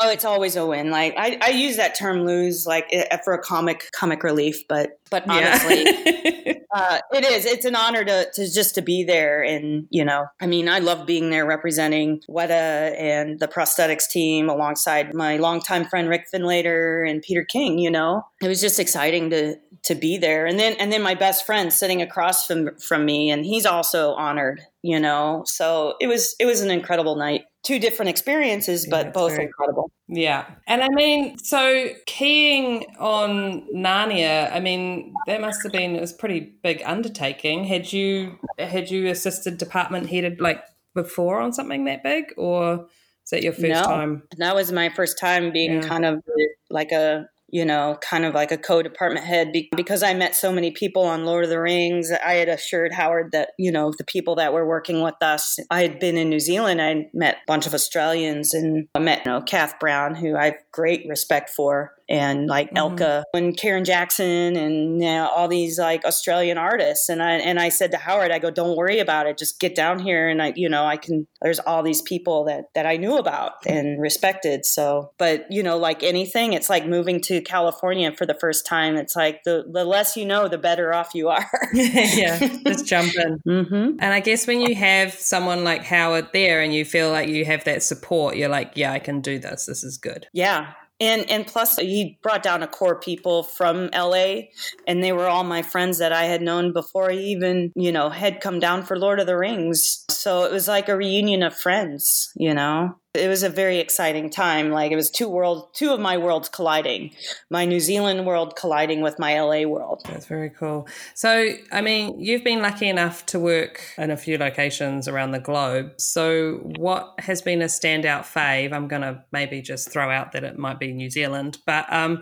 Oh, it's always a win. Like I, I use that term "lose" like for a comic comic relief, but but honestly, yeah. uh, it is. It's an honor to to just to be there, and you know, I mean, I love being there representing Weta and the prosthetics team alongside my longtime friend Rick Findlater and Peter King. You know, it was just exciting to to be there, and then and then my best friend sitting across from from me, and he's also honored. You know, so it was it was an incredible night two different experiences, but yeah, both very, incredible. Yeah. And I mean, so keying on Narnia, I mean, that must have been it was pretty big undertaking. Had you had you assisted department headed like before on something that big or is that your first no, time? That was my first time being yeah. kind of like a you know, kind of like a co-department head because I met so many people on Lord of the Rings. I had assured Howard that, you know, the people that were working with us, I had been in New Zealand. I met a bunch of Australians and I met, you know, Kath Brown, who I have great respect for and like mm-hmm. Elka and Karen Jackson and you know, all these like Australian artists. And I and I said to Howard, I go, don't worry about it. Just get down here and I, you know, I can. There's all these people that that I knew about and respected. So, but you know, like anything, it's like moving to California for the first time. It's like the the less you know, the better off you are. yeah, just jump in. Mm-hmm. And I guess when you have someone like Howard there and you feel like you have that support, you're like, yeah, I can do this. This is good. Yeah, and and plus he brought down a core people from LA and they were all my friends that I had known before he even, you know, had come down for Lord of the Rings. So it was like a reunion of friends, you know it was a very exciting time. Like it was two world, two of my worlds colliding. My New Zealand world colliding with my LA world. That's very cool. So, I mean, you've been lucky enough to work in a few locations around the globe. So, what has been a standout fave? I'm going to maybe just throw out that it might be New Zealand, but um,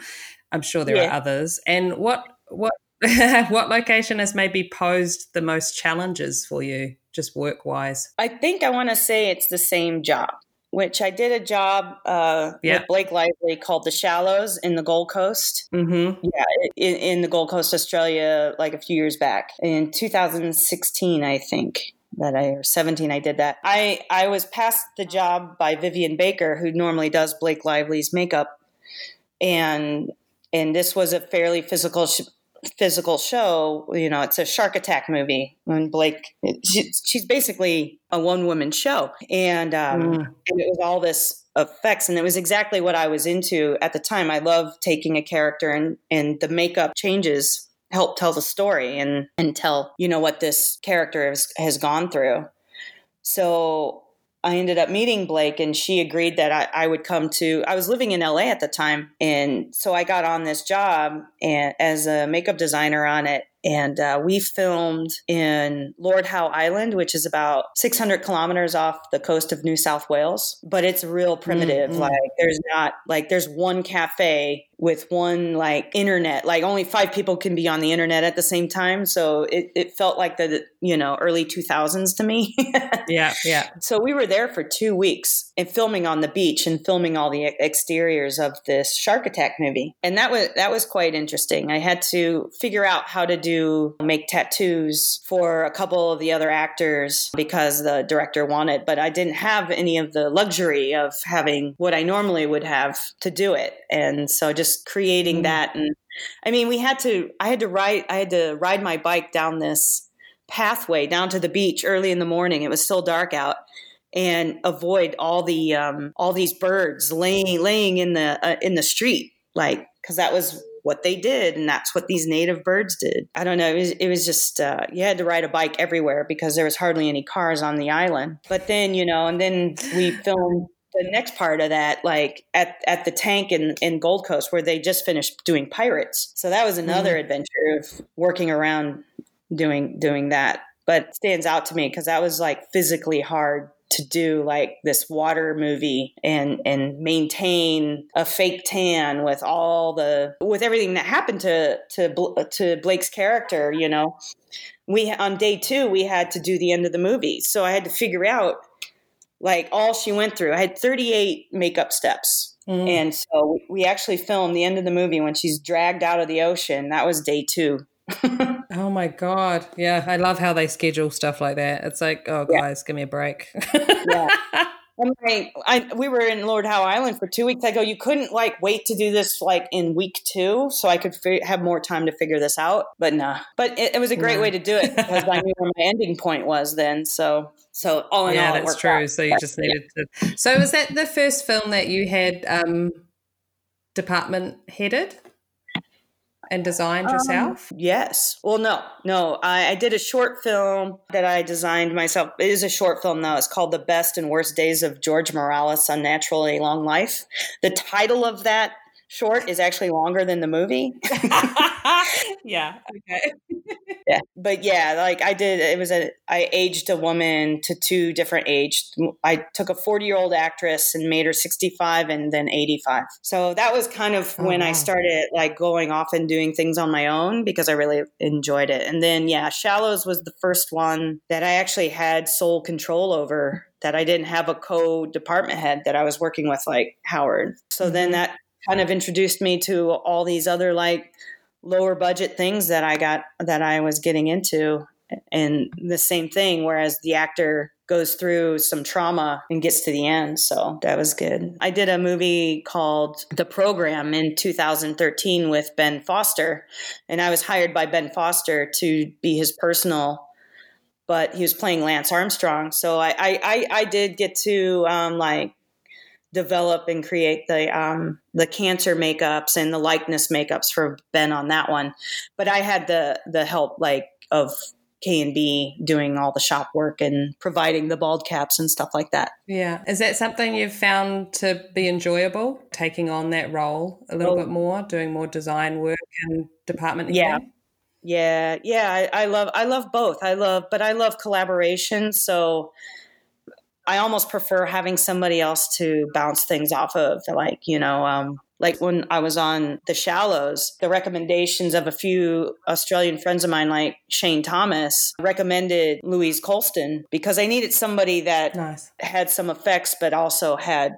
I'm sure there yeah. are others. And what what what location has maybe posed the most challenges for you, just work wise? I think I want to say it's the same job which I did a job uh, yeah. with Blake Lively called The Shallows in the Gold Coast. Mm-hmm. Yeah, in, in, the Gold Coast, Australia, like a few years back in 2016, I think that I or 17 I did that. I I was passed the job by Vivian Baker, who normally does Blake Lively's makeup, and and this was a fairly physical sh- physical show, you know, it's a shark attack movie. And Blake, she, she's basically a one woman show, and um, mm. and it was all this effects, and it was exactly what I was into at the time. I love taking a character and and the makeup changes help tell the story and and tell you know what this character has, has gone through. So I ended up meeting Blake and she agreed that I, I, would come to, I was living in LA at the time. And so I got on this job and, as a makeup designer on it and uh, we filmed in Lord Howe Island, which is about 600 kilometers off the coast of New South Wales. But it's real primitive. Mm-hmm. Like there's not like there's one cafe with one like internet. Like only five people can be on the internet at the same time. So it, it felt like the you know early 2000s to me. yeah, yeah. So we were there for two weeks and filming on the beach and filming all the exteriors of this shark attack movie, and that was that was quite interesting. I had to figure out how to do do make tattoos for a couple of the other actors because the director wanted, but I didn't have any of the luxury of having what I normally would have to do it. And so just creating mm. that and I mean, we had to I had to ride I had to ride my bike down this pathway down to the beach early in the morning. It was still dark out and avoid all the um, all these birds laying laying in the uh, in the street like because that was what they did and that's what these native birds did. I don't know it was, it was just uh, you had to ride a bike everywhere because there was hardly any cars on the island. But then you know and then we filmed the next part of that like at, at the tank in, in gold coast where they just finished doing pirates. So that was another mm. adventure of working around doing doing that. But stands out to me because that was like physically hard to do like this water movie and and maintain a fake tan with all the with everything that happened to to to Blake's character, you know. We on day 2 we had to do the end of the movie. So I had to figure out like all she went through. I had 38 makeup steps. Mm. And so we actually filmed the end of the movie when she's dragged out of the ocean. That was day 2 oh my god yeah i love how they schedule stuff like that it's like oh guys yeah. give me a break yeah I, I, we were in Lord Howe Island for two weeks. I go, you couldn't like wait to do this like in week two, so I could fi- have more time to figure this out. But nah, but it, it was a great way to do it because I knew where my ending point was then. So, so all in yeah, all, that's true. Out. So you just needed yeah. to. So was that the first film that you had um, department headed? And designed um, yourself? Um, yes. Well, no, no. I, I, did a short film that I designed myself. It is a short film, though. It's called The Best and Worst Days of George Morales' Unnaturally Long Life. The title of that short is actually longer than the movie. yeah. Okay. yeah. But yeah, like I did, it was a, I aged a woman to two different age. I took a 40 year old actress and made her 65 and then 85. So that was kind of oh, when wow. I started like going off and doing things on my own because I really enjoyed it. And then, yeah, Shallows was the first one that I actually had sole control over that I didn't have a co department head that I was working with, like Howard. So then mm-hmm. that kind of introduced me to all these other like lower budget things that I got that I was getting into and the same thing whereas the actor goes through some trauma and gets to the end so that was good. I did a movie called the program in 2013 with ben foster and i was hired by ben foster to be his personal but he was playing lance armstrong so i i, I did get to um, like develop and create the um, the cancer makeups and the likeness makeups for Ben on that one. But I had the the help like of K and B doing all the shop work and providing the bald caps and stuff like that. Yeah, is that something you've found to be enjoyable? Taking on that role a little bit more, doing more design work and department. Yeah. Yeah, yeah, I, I love I love both. I love, but I love collaboration. So I almost prefer having somebody else to bounce things off of. Like, you know, um, like when I was on The Shallows, the recommendations of a few Australian friends of mine, like Shane Thomas, recommended Louise Colston because I needed somebody that nice. had some effects, but also had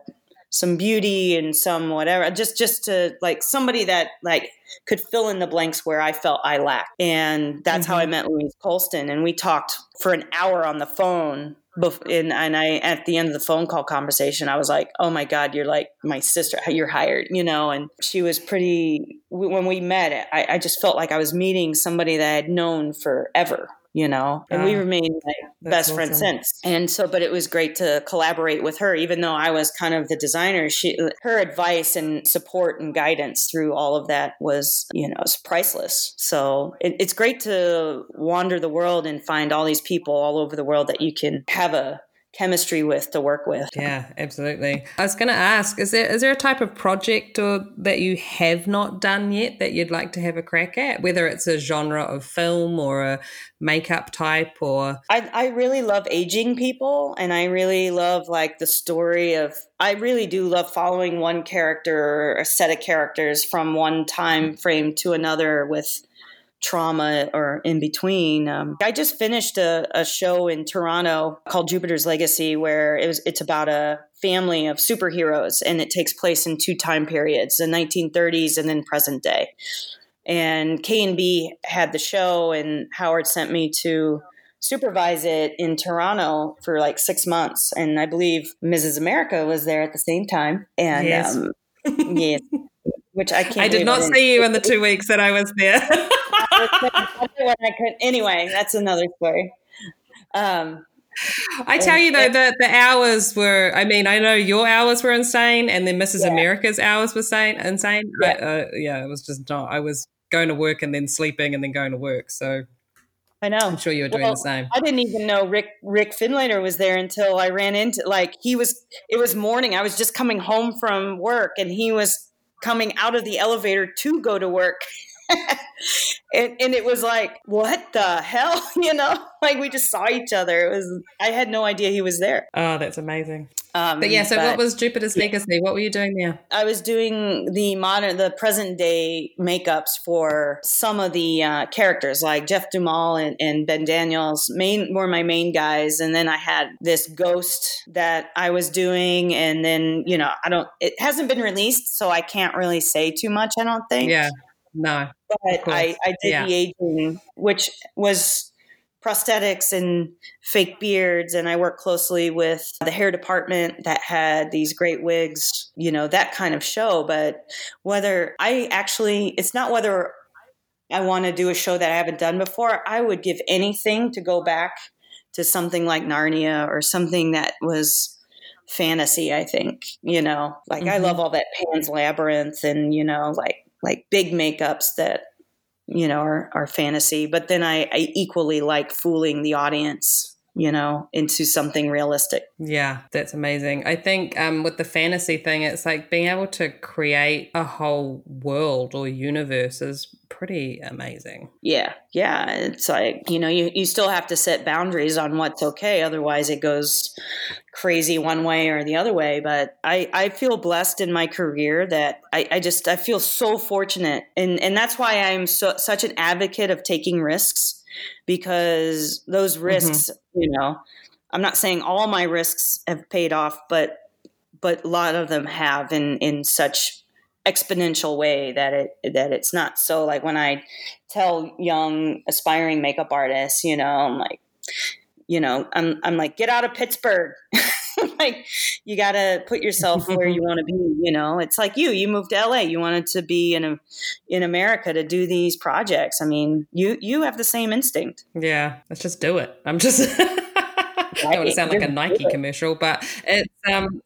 some beauty and some whatever just just to like somebody that like could fill in the blanks where i felt i lacked and that's mm-hmm. how i mm-hmm. met louise colston and we talked for an hour on the phone and, and I at the end of the phone call conversation, I was like, "Oh my God, you're like my sister. You're hired," you know. And she was pretty. When we met, I, I just felt like I was meeting somebody that I had known forever, you know, and we remained like best awesome. friends since. And so, but it was great to collaborate with her, even though I was kind of the designer. She, her advice and support and guidance through all of that was, you know, it's priceless. So it, it's great to wander the world and find all these people all over the world that you can have a chemistry with to work with. Yeah, absolutely. I was going to ask is there is there a type of project or that you have not done yet that you'd like to have a crack at whether it's a genre of film or a makeup type or I I really love aging people and I really love like the story of I really do love following one character or a set of characters from one time frame to another with trauma or in between. Um, I just finished a, a, show in Toronto called Jupiter's Legacy, where it was it's about a family of superheroes, and it takes place in two time periods: the 1930s and then present day. and K and B had the show, and Howard sent me to supervise it in Toronto for like six months, and I believe Mrs. America was there at the same time, and Yes. um, yes, which I can't. I did not see you in the two weeks that I was there. I could- anyway, that's another story. Um, I tell you though, the the hours were. I mean, I know your hours were insane, and then Mrs. Yeah. America's hours were insane. Insane. Yeah. I, uh, yeah, it was just not. I was going to work and then sleeping and then going to work. So I know. I'm sure you were doing Well, the same. I didn't even know Rick Rick Findlater was there until I ran into like he was. It was morning. I was just coming home from work, and he was coming out of the elevator to go to work. and, and it was like, what the hell? You know, like we just saw each other. It was. I had no idea he was there. Oh, that's amazing. Um, But yeah, so what was Jupiter's Legacy? What were you doing there? I was doing the modern, the present day makeups for some of the uh, characters, like Jeff Duhamel and, and Ben Daniels. Main were my main guys, and then I had this ghost that I was doing, and then you know, I don't. It hasn't been released, so I can't really say too much. I don't think. Yeah, no. but. I, I did Yeah. the aging, which was prosthetics and fake beards and i worked closely with the hair department that had these great wigs you know that kind of show but whether i actually it's not whether i want to do a show that i haven't done before i would give anything to go back to something like narnia or something that was fantasy i think you know like i Mhm. love all that pan's labyrinth and you know like like big makeups that you know are, are fantasy but then I, I equally like fooling the audience you know into something realistic Yeah, that's amazing. I think um, with the fantasy thing, it's like being able to create a whole world or universe is pretty amazing. yeah yeah it's like you know you, you still have to set boundaries on what's okay otherwise it goes crazy one way or the other way but i, I feel blessed in my career that I, I just i feel so fortunate and and that's why i'm so, such an advocate of taking risks because those mm-hmm. risks you know i'm not saying all my risks have paid off but but a lot of them have in in such exponential way that it that it's not so like when i tell young aspiring makeup artists you know i'm like you know i'm i'm like get out of pittsburgh like you got to put yourself where you want to be you know it's like you you moved to la you wanted to be in a, in america to do these projects i mean you you have the same instinct Yeah, let's just do it. I'm just. I don't want to sound like a Nike commercial, but it's um.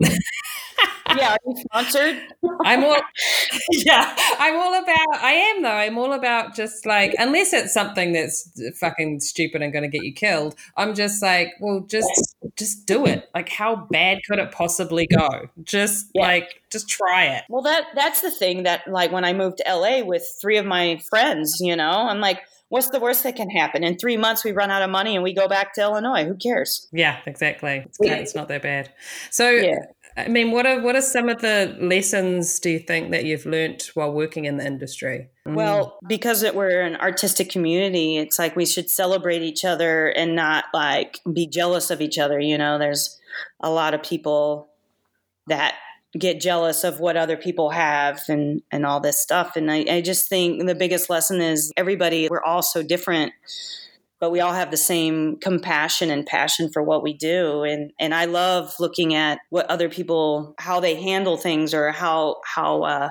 Yeah are you sponsored I'm all yeah, I'm all about I am though. I'm all about just like unless it's something that's fucking stupid and going to get you killed, I'm just like, well just just do it. Like how bad could it possibly go? Just Yeah. like just try it. Well, that that's the thing that like when I moved to LA with three of my friends, you know, I'm like, what's the worst that can happen? In three months, we run out of money and we go back to Illinois. Who cares? Yeah, exactly. It's, Yeah. it's not that bad. So Yeah. I mean, what are what are some of the lessons do you think that you've learnt while working in the industry? Mm. Well, because it, we're an artistic community, it's like we should celebrate each other and not like be jealous of each other. You know, there's a lot of people that get jealous of what other people have and and all this stuff. And I, I just think the biggest lesson is everybody we're all so different, but we all have the same compassion and passion for what we do. And and I love looking at what other people how they handle things or how how uh,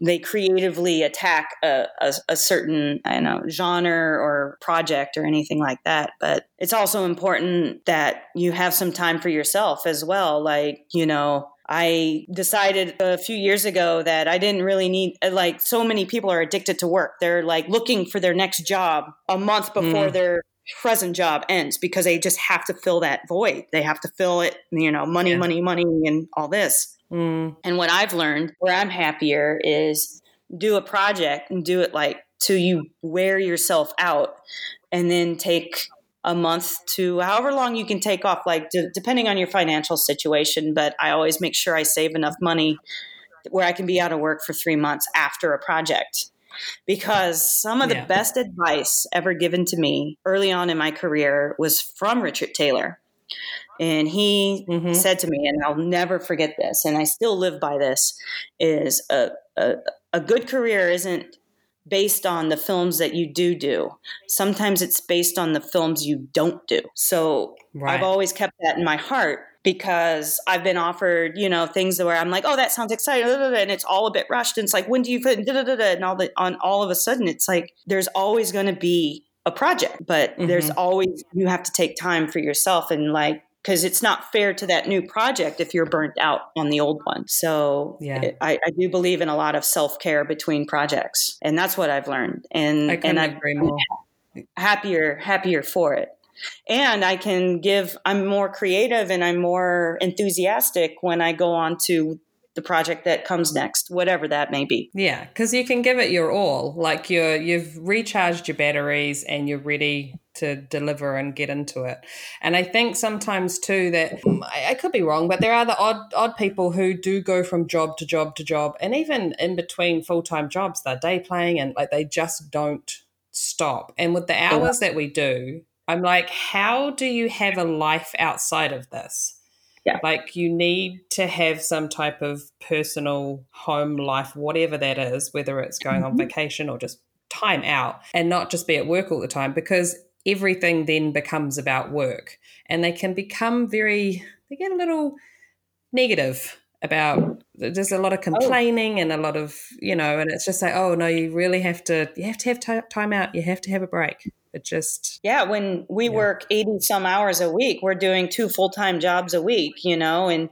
they creatively attack a, a, a certain I know genre or project or anything like that. But it's also important that you have some time for yourself as well. Like you know. I decided a few years ago that I didn't really need, like, so many people are addicted to work. They're like looking for their next job a month before Mm. their present job ends because they just have to fill that void. They have to fill it, you know, money, Yeah. money, money, and all this. Mm, And what I've learned where I'm happier is do a project and do it like till you wear yourself out and then take a month to however long you can take off, like d- depending on your financial situation. But I always make sure I save enough money where I can be out of work for three months after a project. Because some of the best advice ever given to me early on in my career was from Richard Taylor. And he mhm. said to me, and I'll never forget this, and I still live by this: is a, a a good career isn't based on the films that you do do. Sometimes it's based on the films you don't do. So Right. I've always kept that in my heart because I've been offered, you know, things where I'm like, oh, that sounds exciting, and it's all a bit rushed. And it's like, when do you fit? And all the on all of a sudden, it's like there's always going to be a project, but mm-hmm. there's always you have to take time for yourself and like because it's not fair to that new project if you're burnt out on the old one. So Yeah. it- I, I do believe in a lot of self care between projects, and that's what I've learned. And I and more. happier happier for it and i can give i'm more creative and i'm more enthusiastic when i go on to the project that comes next whatever that may be Yeah, because you can give it your all. Like you're you've recharged your batteries and you're ready to deliver and get into it. And I think sometimes too that I, I could be wrong, but there are the odd odd people who do go from job to job to job, and even in between full time jobs, they're day playing and like they just don't stop. And with the hours that we do, I'm like, how do you have a life outside of this? Yeah. Like you need to have some type of personal home life, whatever that is, whether it's going on mm-hmm. vacation or just time out and not just be at work all the time because everything then becomes about work. And they can become very, they get a little negative about there's a lot of oh. complaining and a lot of you know and it's just like oh no you really have to you have to have ti time out. You have to have a break it just yeah when we work 80 some hours a week we're doing two full-time jobs a week you know and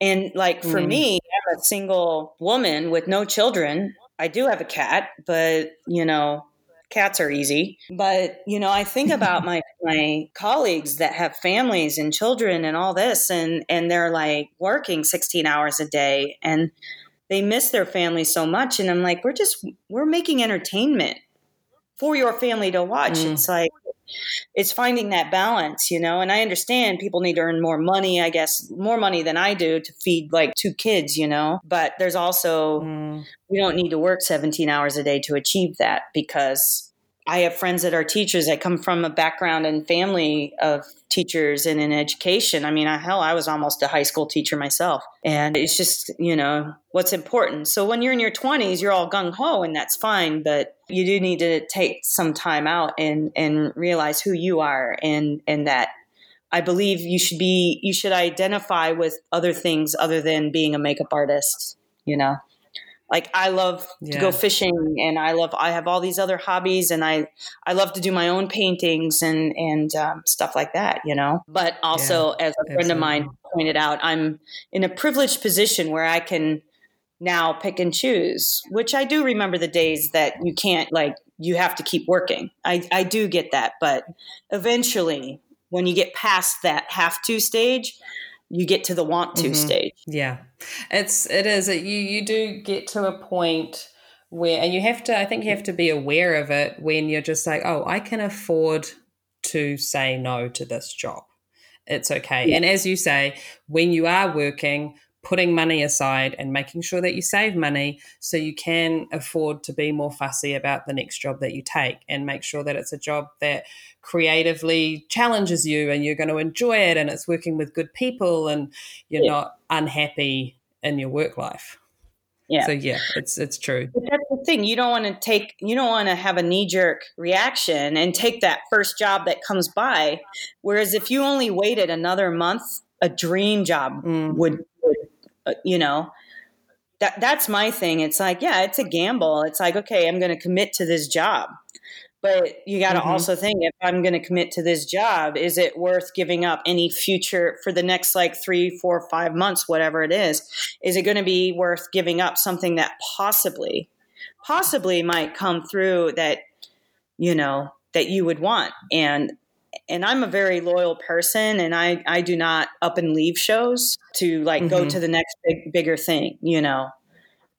and like for Mm. me i'm a single woman with no children. I do have a cat but you know cats are easy. But you know i think about my my colleagues that have families and children and all this and and they're like working 16 hours a day and they miss their family so much and i'm like we're just we're making entertainment for your family to watch. Mm. it's like it's finding that balance you know? And i understand people need to earn more money i guess more money than i do to feed like two kids you know? But there's also mm, we don't need to work 17 hours a day to achieve that because I have friends that are teachers that come from a background and family of teachers and in education. I mean, I, hell, I was almost a high school teacher myself. And it's just, you know, what's important. So when you're in your 20s, you're all gung ho and that's fine. But you do need to take some time out and, and realize who you are and, and that I believe you should be, you should identify with other things other than being a makeup artist, you know? Like i love to go fishing and i love i have all these other hobbies and i i love to do my own paintings and and um, stuff like that you know? But also as a friend of mine pointed out i'm in a privileged position where i can now pick and choose which i do remember the days that you can't like you have to keep working. I i do get that but eventually when you get past that have to stage you get to the want to Mhm. stage. Yeah. It's it is. You you do get to a point where and you have to i think you have to be aware of it when you're just like oh i can afford to say no to this job. It's okay. And as you say when you are working putting money aside and making sure that you save money so you can afford to be more fussy about the next job that you take and make sure that it's a job that creatively challenges you and you're going to enjoy it and it's working with good people and you're Yeah. not unhappy in your work life. yeah So yeah, it's it's true. But that's the thing. You don't want to take, you don't want to have a knee jerk reaction and take that first job that comes by. Whereas if you only waited another month, a dream job Mm. would, would you know, that that's my thing. It's like, yeah, it's a gamble. It's like, okay, I'm going to commit to this job. But you got to Mhm. also think if I'm going to commit to this job, is it worth giving up any future for the next like three, four, five months, whatever it is? Is it going to be worth giving up something that possibly, possibly might come through that, you know, that you would want? And and I'm a very loyal person, and I I do not up and leave shows to like go Mhm. to the next big bigger thing, you know.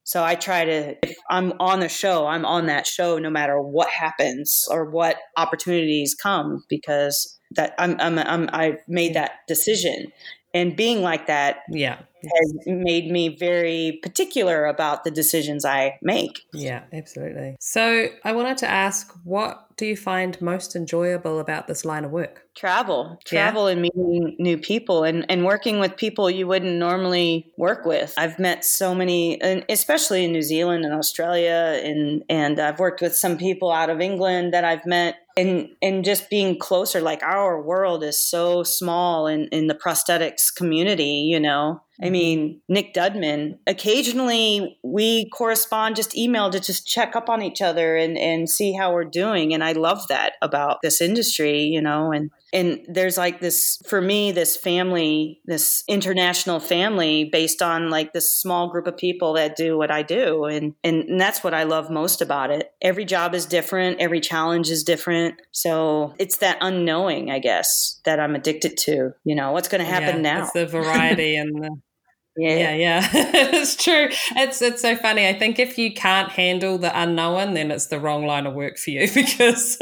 So I try to if I'm on the show, I'm on that show no matter what happens or what opportunities come because that I'm I'm, I'm I've made that decision. And being like that, Yeah. has made me very particular about the decisions I make. Yeah, absolutely. So I wanted to ask, what do you find most enjoyable about this line of work? Travel, travel, yeah. and meeting new people, and and working with people you wouldn't normally work with. I've met so many, and especially in New Zealand and Australia, and and I've worked with some people out of England that I've met and and just being closer like our world is so small in in the prosthetics community you know I mean, Nick Dudman, occasionally we correspond just email to just check up on each other and, and see how we're doing. And I love that about this industry, you know, and and there's like this for me this family this international family based on like this small group of people that do what i do. And, and and that's what i love most about it. Every job is different. Every challenge is different. So it's that unknowing i guess that i'm addicted to you know what's going to happen yeah, now? it's the variety and the yeah, yeah, yeah. it's true. It's it's so funny. I think if you can't handle the unknown, then it's the wrong line of work for you because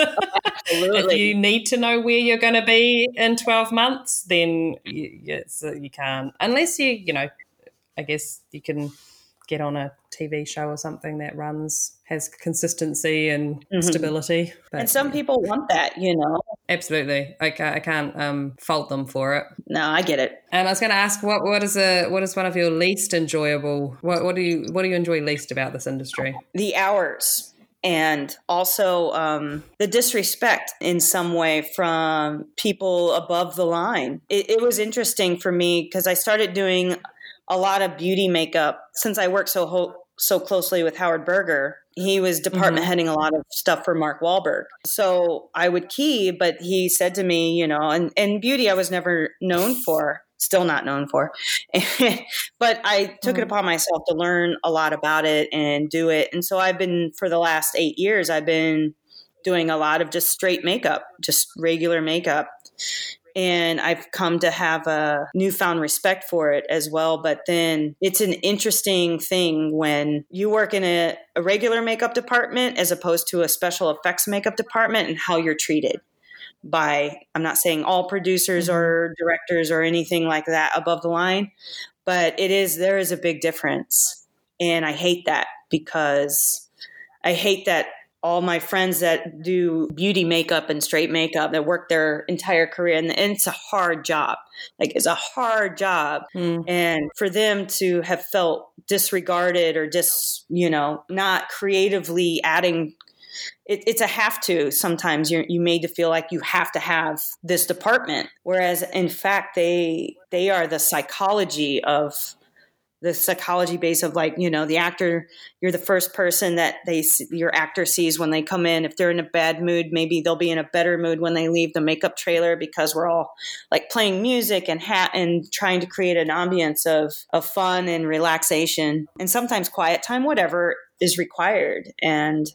if you need to know where you're going to be in 12 months, then you, uh, you can't unless you, you know, I guess you can get on a TV show or something that runs has consistency and mm-hmm. stability. But, and some yeah. people want that, you know. Absolutely, I can't, I can't um, fault them for it. No, I get it. And I was going to ask, what what is a what is one of your least enjoyable? What what do you what do you enjoy least about this industry? The hours and also um, the disrespect in some way from people above the line. It, it was interesting for me because I started doing a lot of beauty makeup since I work so ho- so closely with Howard Berger. He was department mm-hmm. heading a lot of stuff for Mark Wahlberg. So I would key, but he said to me, you know, and, and beauty I was never known for, still not known for. but I took mm-hmm. it upon myself to learn a lot about it and do it. And so I've been, for the last eight years, I've been doing a lot of just straight makeup, just regular makeup and I've come to have a newfound respect for it as well. But then it's an interesting thing when you work in a, a, regular makeup department as opposed to a special effects makeup department and how you're treated by, I'm not saying all producers mm-hmm. or directors or anything like that above the line, but it is, there is a big difference. And I hate that because I hate that all my friends that do beauty makeup and straight makeup that work their entire career and, and it's a hard job. Like it's a hard job. Mm. and for them to have felt disregarded or just you know not creatively adding it, it's a have to sometimes. You're you made to feel like you have to have this department. Whereas in fact they they are the psychology of the psychology base of like you know the actor you're the first person that they your actor sees when they come in. If they're in a bad mood maybe they'll be in a better mood when they leave the makeup trailer because we're all like playing music and hat and trying to create an ambience of of fun and relaxation. And sometimes quiet time whatever is required. And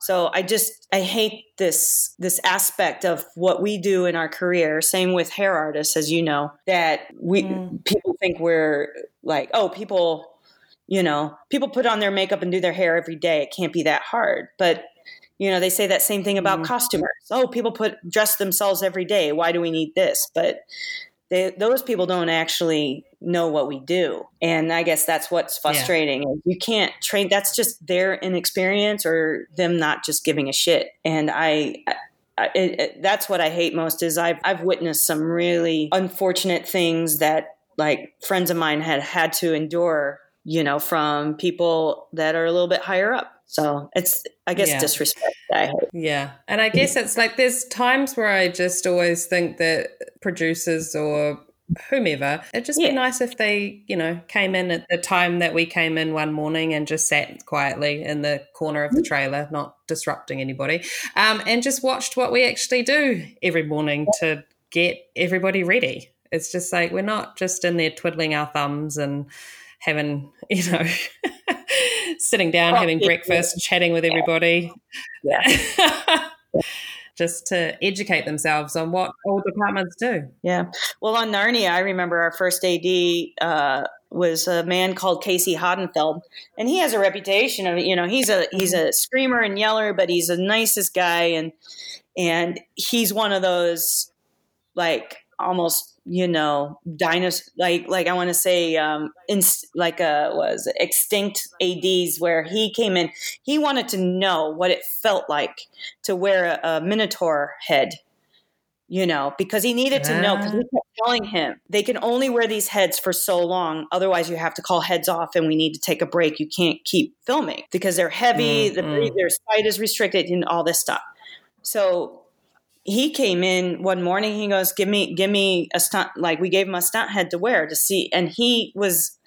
so I just I hate this this aspect of what we do in our career. Same with hair artists, as you know, that we mm. people think we're like, oh, people, you know, people put on their makeup and do their hair every day. It can't be that hard. But you know, they say that same thing about mm. costumers. Oh, people put dress themselves every day. Why do we need this? But they, those people don't actually know what we do. And i guess that's what's frustrating yeah. you can't train that's just their inexperience or them not just giving a shit. And i, I it, it, that's what i hate most is I've, I've witnessed some really unfortunate things that like friends of mine had had to endure you know from people that are a little bit higher up so it's, I guess, yeah. disrespect. Yeah. And I guess it's like there's times where I just always think that producers or whomever, it'd just yeah. be nice if they, you know, came in at the time that we came in one morning and just sat quietly in the corner of the mm-hmm. trailer, not disrupting anybody, um, and just watched what we actually do every morning to get everybody ready. It's just like we're not just in there twiddling our thumbs and having, you know, sitting down, having breakfast, chatting with everybody. Yeah. Just to educate themselves on what all departments do. Yeah. Well, on Narnia, I remember our first AD uh, was a man called K.C. Hodenfield, and he has a reputation of you know he's a he's a screamer and yeller, but he's the nicest guy, and and he's one of those like almost you know dinosaur like like I want to say um inst- like uh, a was extinct ads where he came in. He wanted to know what it felt like to wear a, a minotaur head you know because he needed to know because we ah. kept telling him they can only wear these heads for so long otherwise you have to call heads off and we need to take a break. You can't keep filming because they're heavy mm, the Mm-mm. their sight is restricted and all this stuff. So he came in one morning he goes give me give me a stunt like we gave him a stunt head to wear to see and he was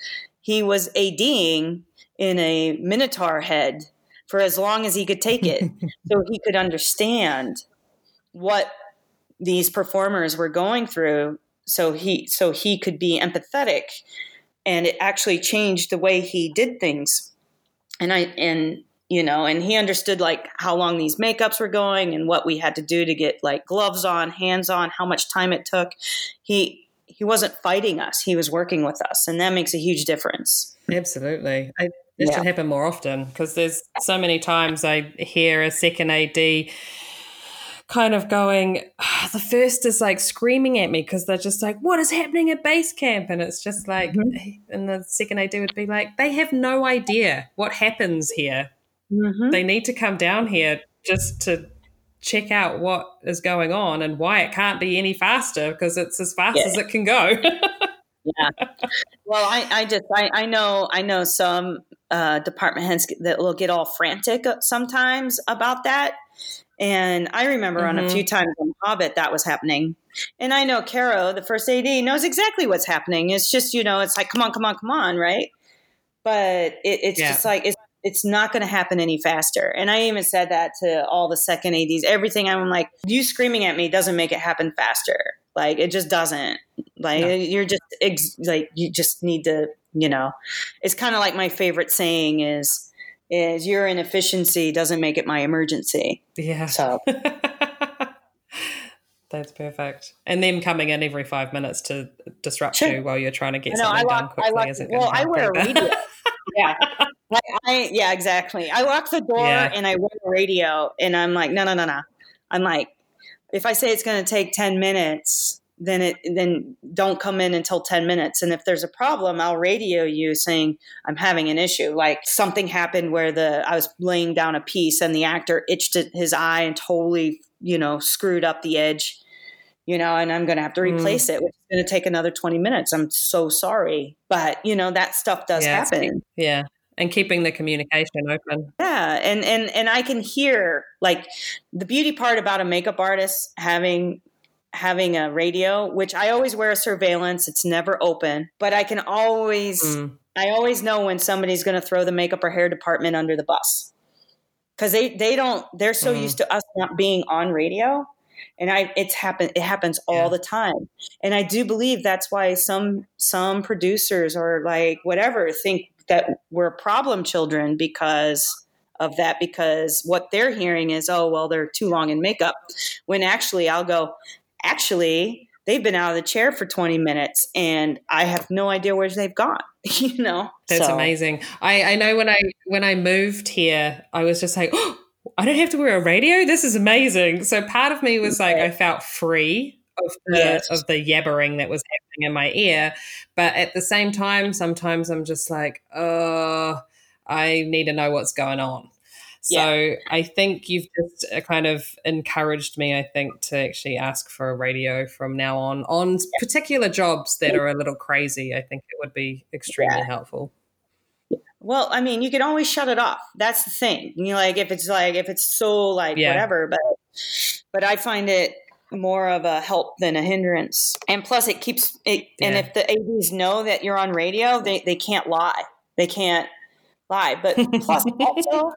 he was ading in a minotaur head for as long as he could take it so he could understand what these performers were going through so he so he could be empathetic and it actually changed the way he did things. And i and you know and he understood like how long these makeups were going and what we had to do to get like gloves on hands on how much time it took he he wasn't fighting us he was working with us and that makes a huge difference Absolutely. I, this Yeah. should happen more often because there's so many times I hear a second AD kind of going, "Ah, the first is like screaming at me because they're just like, what is happening at base camp? And it's just like, and the second AD would be like, they have no idea what happens here. Mm-hmm. They need to come down here just to check out what is going on and why it can't be any faster because it's as fast Yeah. as it can go. Yeah. Well i i just i, I know i know some uh, department heads that will get all frantic sometimes about that and i remember on a Mhm. few times on hobbit that was happening and i know caro the first ad knows exactly what's happening it's just you know it's like come on come on come on right but it, it's Yeah. just like it's it's not going to happen any faster. And I even said that to all the second ADs. Everything I'm like, you screaming at me doesn't make it happen faster. Like it just doesn't. Like No. you're just ex- like you just need to, you know. It's kind of like my favorite saying is is your inefficiency doesn't make it my emergency. yeah. So That's perfect. And them coming in every five minutes to disrupt Sure. you while you're trying to get know, something done quickly isn't well, I wear a radio. yeah. Like I, yeah, exactly. I lock the door Yeah. and I wear a radio and I'm like, no, no, no, no. I'm like, if I say it's going to take 10 minutes, then it, then don't come in until 10 minutes. And if there's a problem, I'll radio you saying I'm having an issue. Like something happened where the, I was laying down a piece and the actor itched his eye and totally, you know, screwed up the edge you know, and I'm going to have to Mm. replace it, which is going to take another 20 minutes. I'm so sorry. But, you know, that stuff does Yeah, happen. yeah. And keeping the communication open. Yeah. And, and, and I can hear like the beauty part about a makeup artist having, having a radio, which I always wear a surveillance. It's never open, but I can always, Mm. I always know when somebody's going to throw the makeup or hair department under the bus. Cause they, they don't, they're so Mm. used to us not being on radio. And I, it's happened, it happens all Yeah. the time. And I do believe that's why some, some producers or like whatever think that we're problem children because of that, because what they're hearing is, oh, well, they're too long in makeup. When actually I'll go, actually, they've been out of the chair for 20 minutes and I have no idea where they've gone, you know? That's So- amazing. I, I know when I when I moved here, I was just like, oh, I don't have to wear a radio. This is amazing. So part of me was like, I felt free of the Yes. of the yabbering that was happening in my ear, but at the same time, sometimes I'm just like, oh, I need to know what's going on. So I think you've just uh, kind of encouraged me, I think, to actually ask for a radio from now on on particular jobs that are a little crazy. I think it would be extremely Yeah. helpful. Well, I mean, you can always shut it off. That's the thing. You know, like if it's like if it's so like Yeah. whatever, but but I find it more of a help than a hindrance. And plus, it keeps it. And if the ads know that you're on radio, they they can't lie. They can't lie. But plus, also,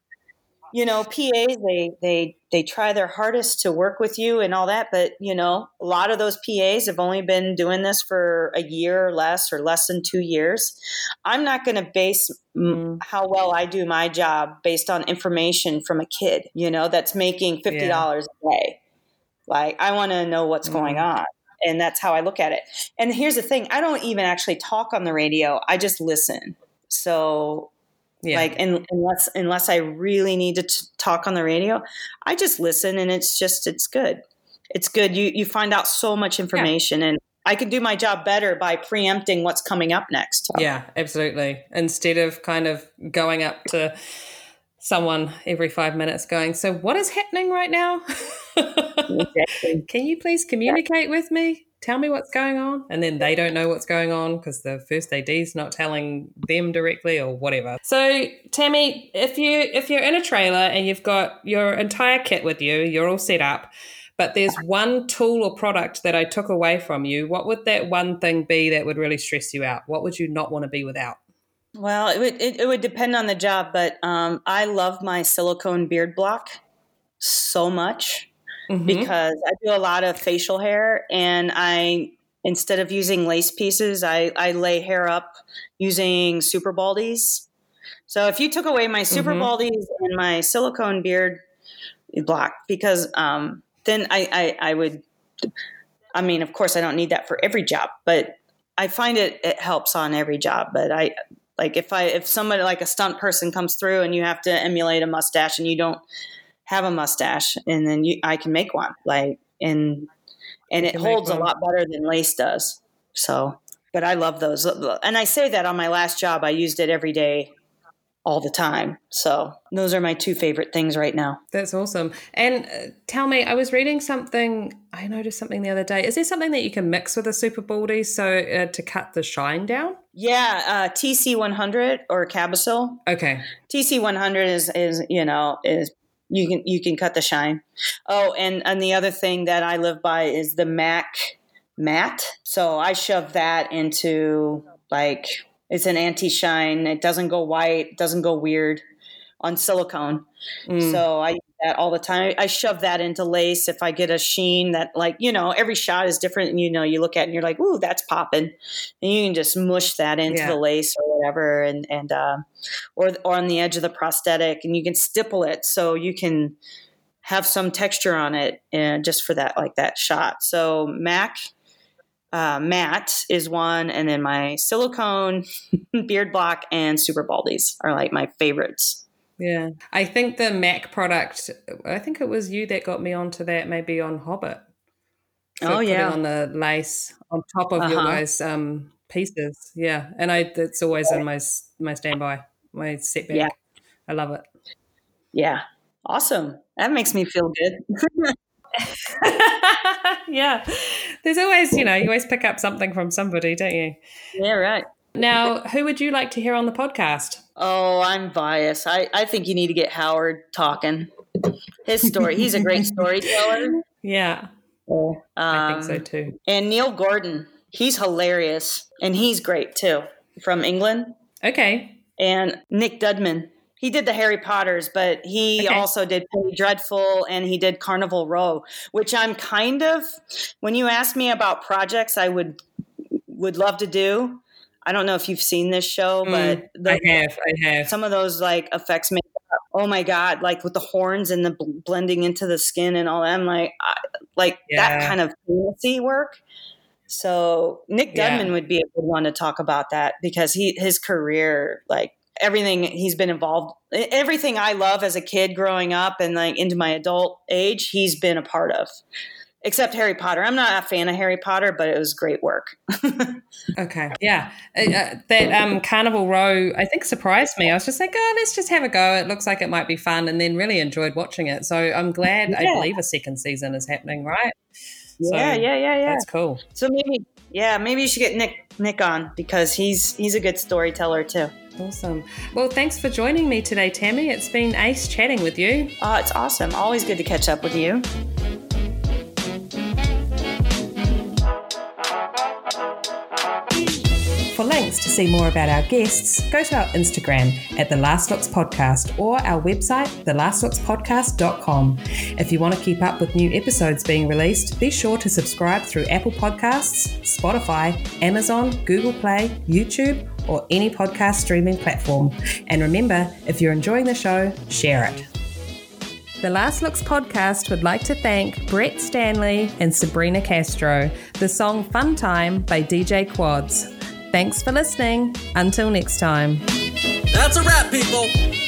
you know, PAs they they they try their hardest to work with you and all that. But you know, a lot of those PAs have only been doing this for a year or less, or less than two years. I'm not going to base mm, how well I do my job based on information from a kid, you know, that's making fifty dollars a day. Like I want to know what's going on. And that's how I look at it. And here's the thing, I don't even actually talk on the radio. I just listen. So Yeah. like un unless unless I really need to t- talk on the radio, I just listen and it's just it's good. It's good. You you find out so much information and I can do my job better by preempting what's coming up next. Yeah, absolutely. Instead of kind of going up to someone every five minutes going, So, what is happening right now? Exactly. Can you please communicate with me? Tell me what's going on. And then they don't know what's going on because the first AD's not telling them directly or whatever. So, Tami, if you if you're in a trailer and you've got your entire kit with you, you're all set up, but there's one tool or product that I took away from you, what would that one thing be that would really stress you out? What would you not want to be without? Well, it would it, it would depend on the job, but um, I love my silicone beard block so much Mhm. because I do a lot of facial hair, and I instead of using lace pieces, I I lay hair up using super baldies. So if you took away my super Mhm. baldies and my silicone beard block, because um, then I, I I would. I mean, of course, I don't need that for every job, but I find it it helps on every job. But I like if I if somebody like a stunt person comes through and you have to emulate a mustache and you don't have a mustache, and then you I can make one like and and it holds a lot better than lace does. So, but I love those, and I say that on my last job, I used it every day, all the time. So those are my two favorite things right now. That's awesome. And uh, tell me, I was reading something. I noticed something the other day. Is there something that you can mix with a super baldy so uh, to cut the shine down? Yeah, uh, TC one hundred or Cab-O-Sil. Okay. TC one hundred is is you know is you can you can cut the shine. Oh, and and the other thing that I live by is the Mac matte. So I shove that into like it's an anti shine. It doesn't go white. Doesn't go weird on silicone. Mm. So I that all the time. I shove that into lace if I get a sheen that like, you know, every shot is different and you know, you look at it and you're like, ooh, that's popping. And you can just mush that into Yeah. the lace or whatever and and uh, or or on the edge of the prosthetic and you can stipple it so you can have some texture on it and just for that like that shot. So Mac uh, matte is one, and then my silicone, beard block, and super baldies are like my favorites. Yeah. I think the Mac product, I think it was you that got me onto that, maybe on Hobbit. For Oh, yeah. on the lace on top of your Uh-huh. guys' um, pieces. Yeah. And I, it's always in my, my standby, my setback. Yeah. I love it. Yeah, awesome. That makes me feel good. yeah. There's always, you know, you always pick up something from somebody, don't you? yeah, right. Now, who would you like to hear on the podcast? Oh, I'm biased. I, I think you need to get Howard talking. His story. He's a great storyteller. Yeah, Um, I think so too. And Neill Gorton. He's hilarious, and he's great too. From England. Okay. and Nick Dudman. He did the Harry Potters, but he Okay. also did Penny Dreadful and he did Carnival Row, which I'm kind of when you ask me about projects I would would love to do. I don't know if you've seen this show, mm, but the, I have. I have. some of those like effects make oh my god, like with the horns and the bl- blending into the skin and all that. I'm like I, like that kind of fantasy work. So Nick Yeah. Would be a good one to talk about that because he his career like everything he's been involved everything I love as a kid growing up and like into my adult age he's been a part of except Harry Potter. I'm not a fan of Harry Potter, but it was great work. Okay. Yeah. Uh, uh, that um, Carnival Row, I think, surprised me. I was just like, oh, let's just have a go. It looks like it might be fun. And then really enjoyed watching it. So I'm glad, I believe a second season is happening, right? yeah, So yeah, yeah, yeah. That's cool. So maybe yeah, maybe you should get Nick Nick on because he's he's a good storyteller too. Awesome. Well, thanks for joining me today, Tami. It's been ace chatting with you. Oh, it's awesome. Always good to catch up with you. See more about our guests, go to our Instagram at The Last Looks Podcast or our website, thelastlookspodcast.com. If you want to keep up with new episodes being released, be sure to subscribe through Apple Podcasts, Spotify, Amazon, Google Play, YouTube, or any podcast streaming platform. And remember, if you're enjoying the show, share it. The Last Looks podcast would like to thank Brett Stanley and Sabrina Castro. The song Fun Time by DJ Quads. Thanks for listening. Until next time. That's a wrap, people.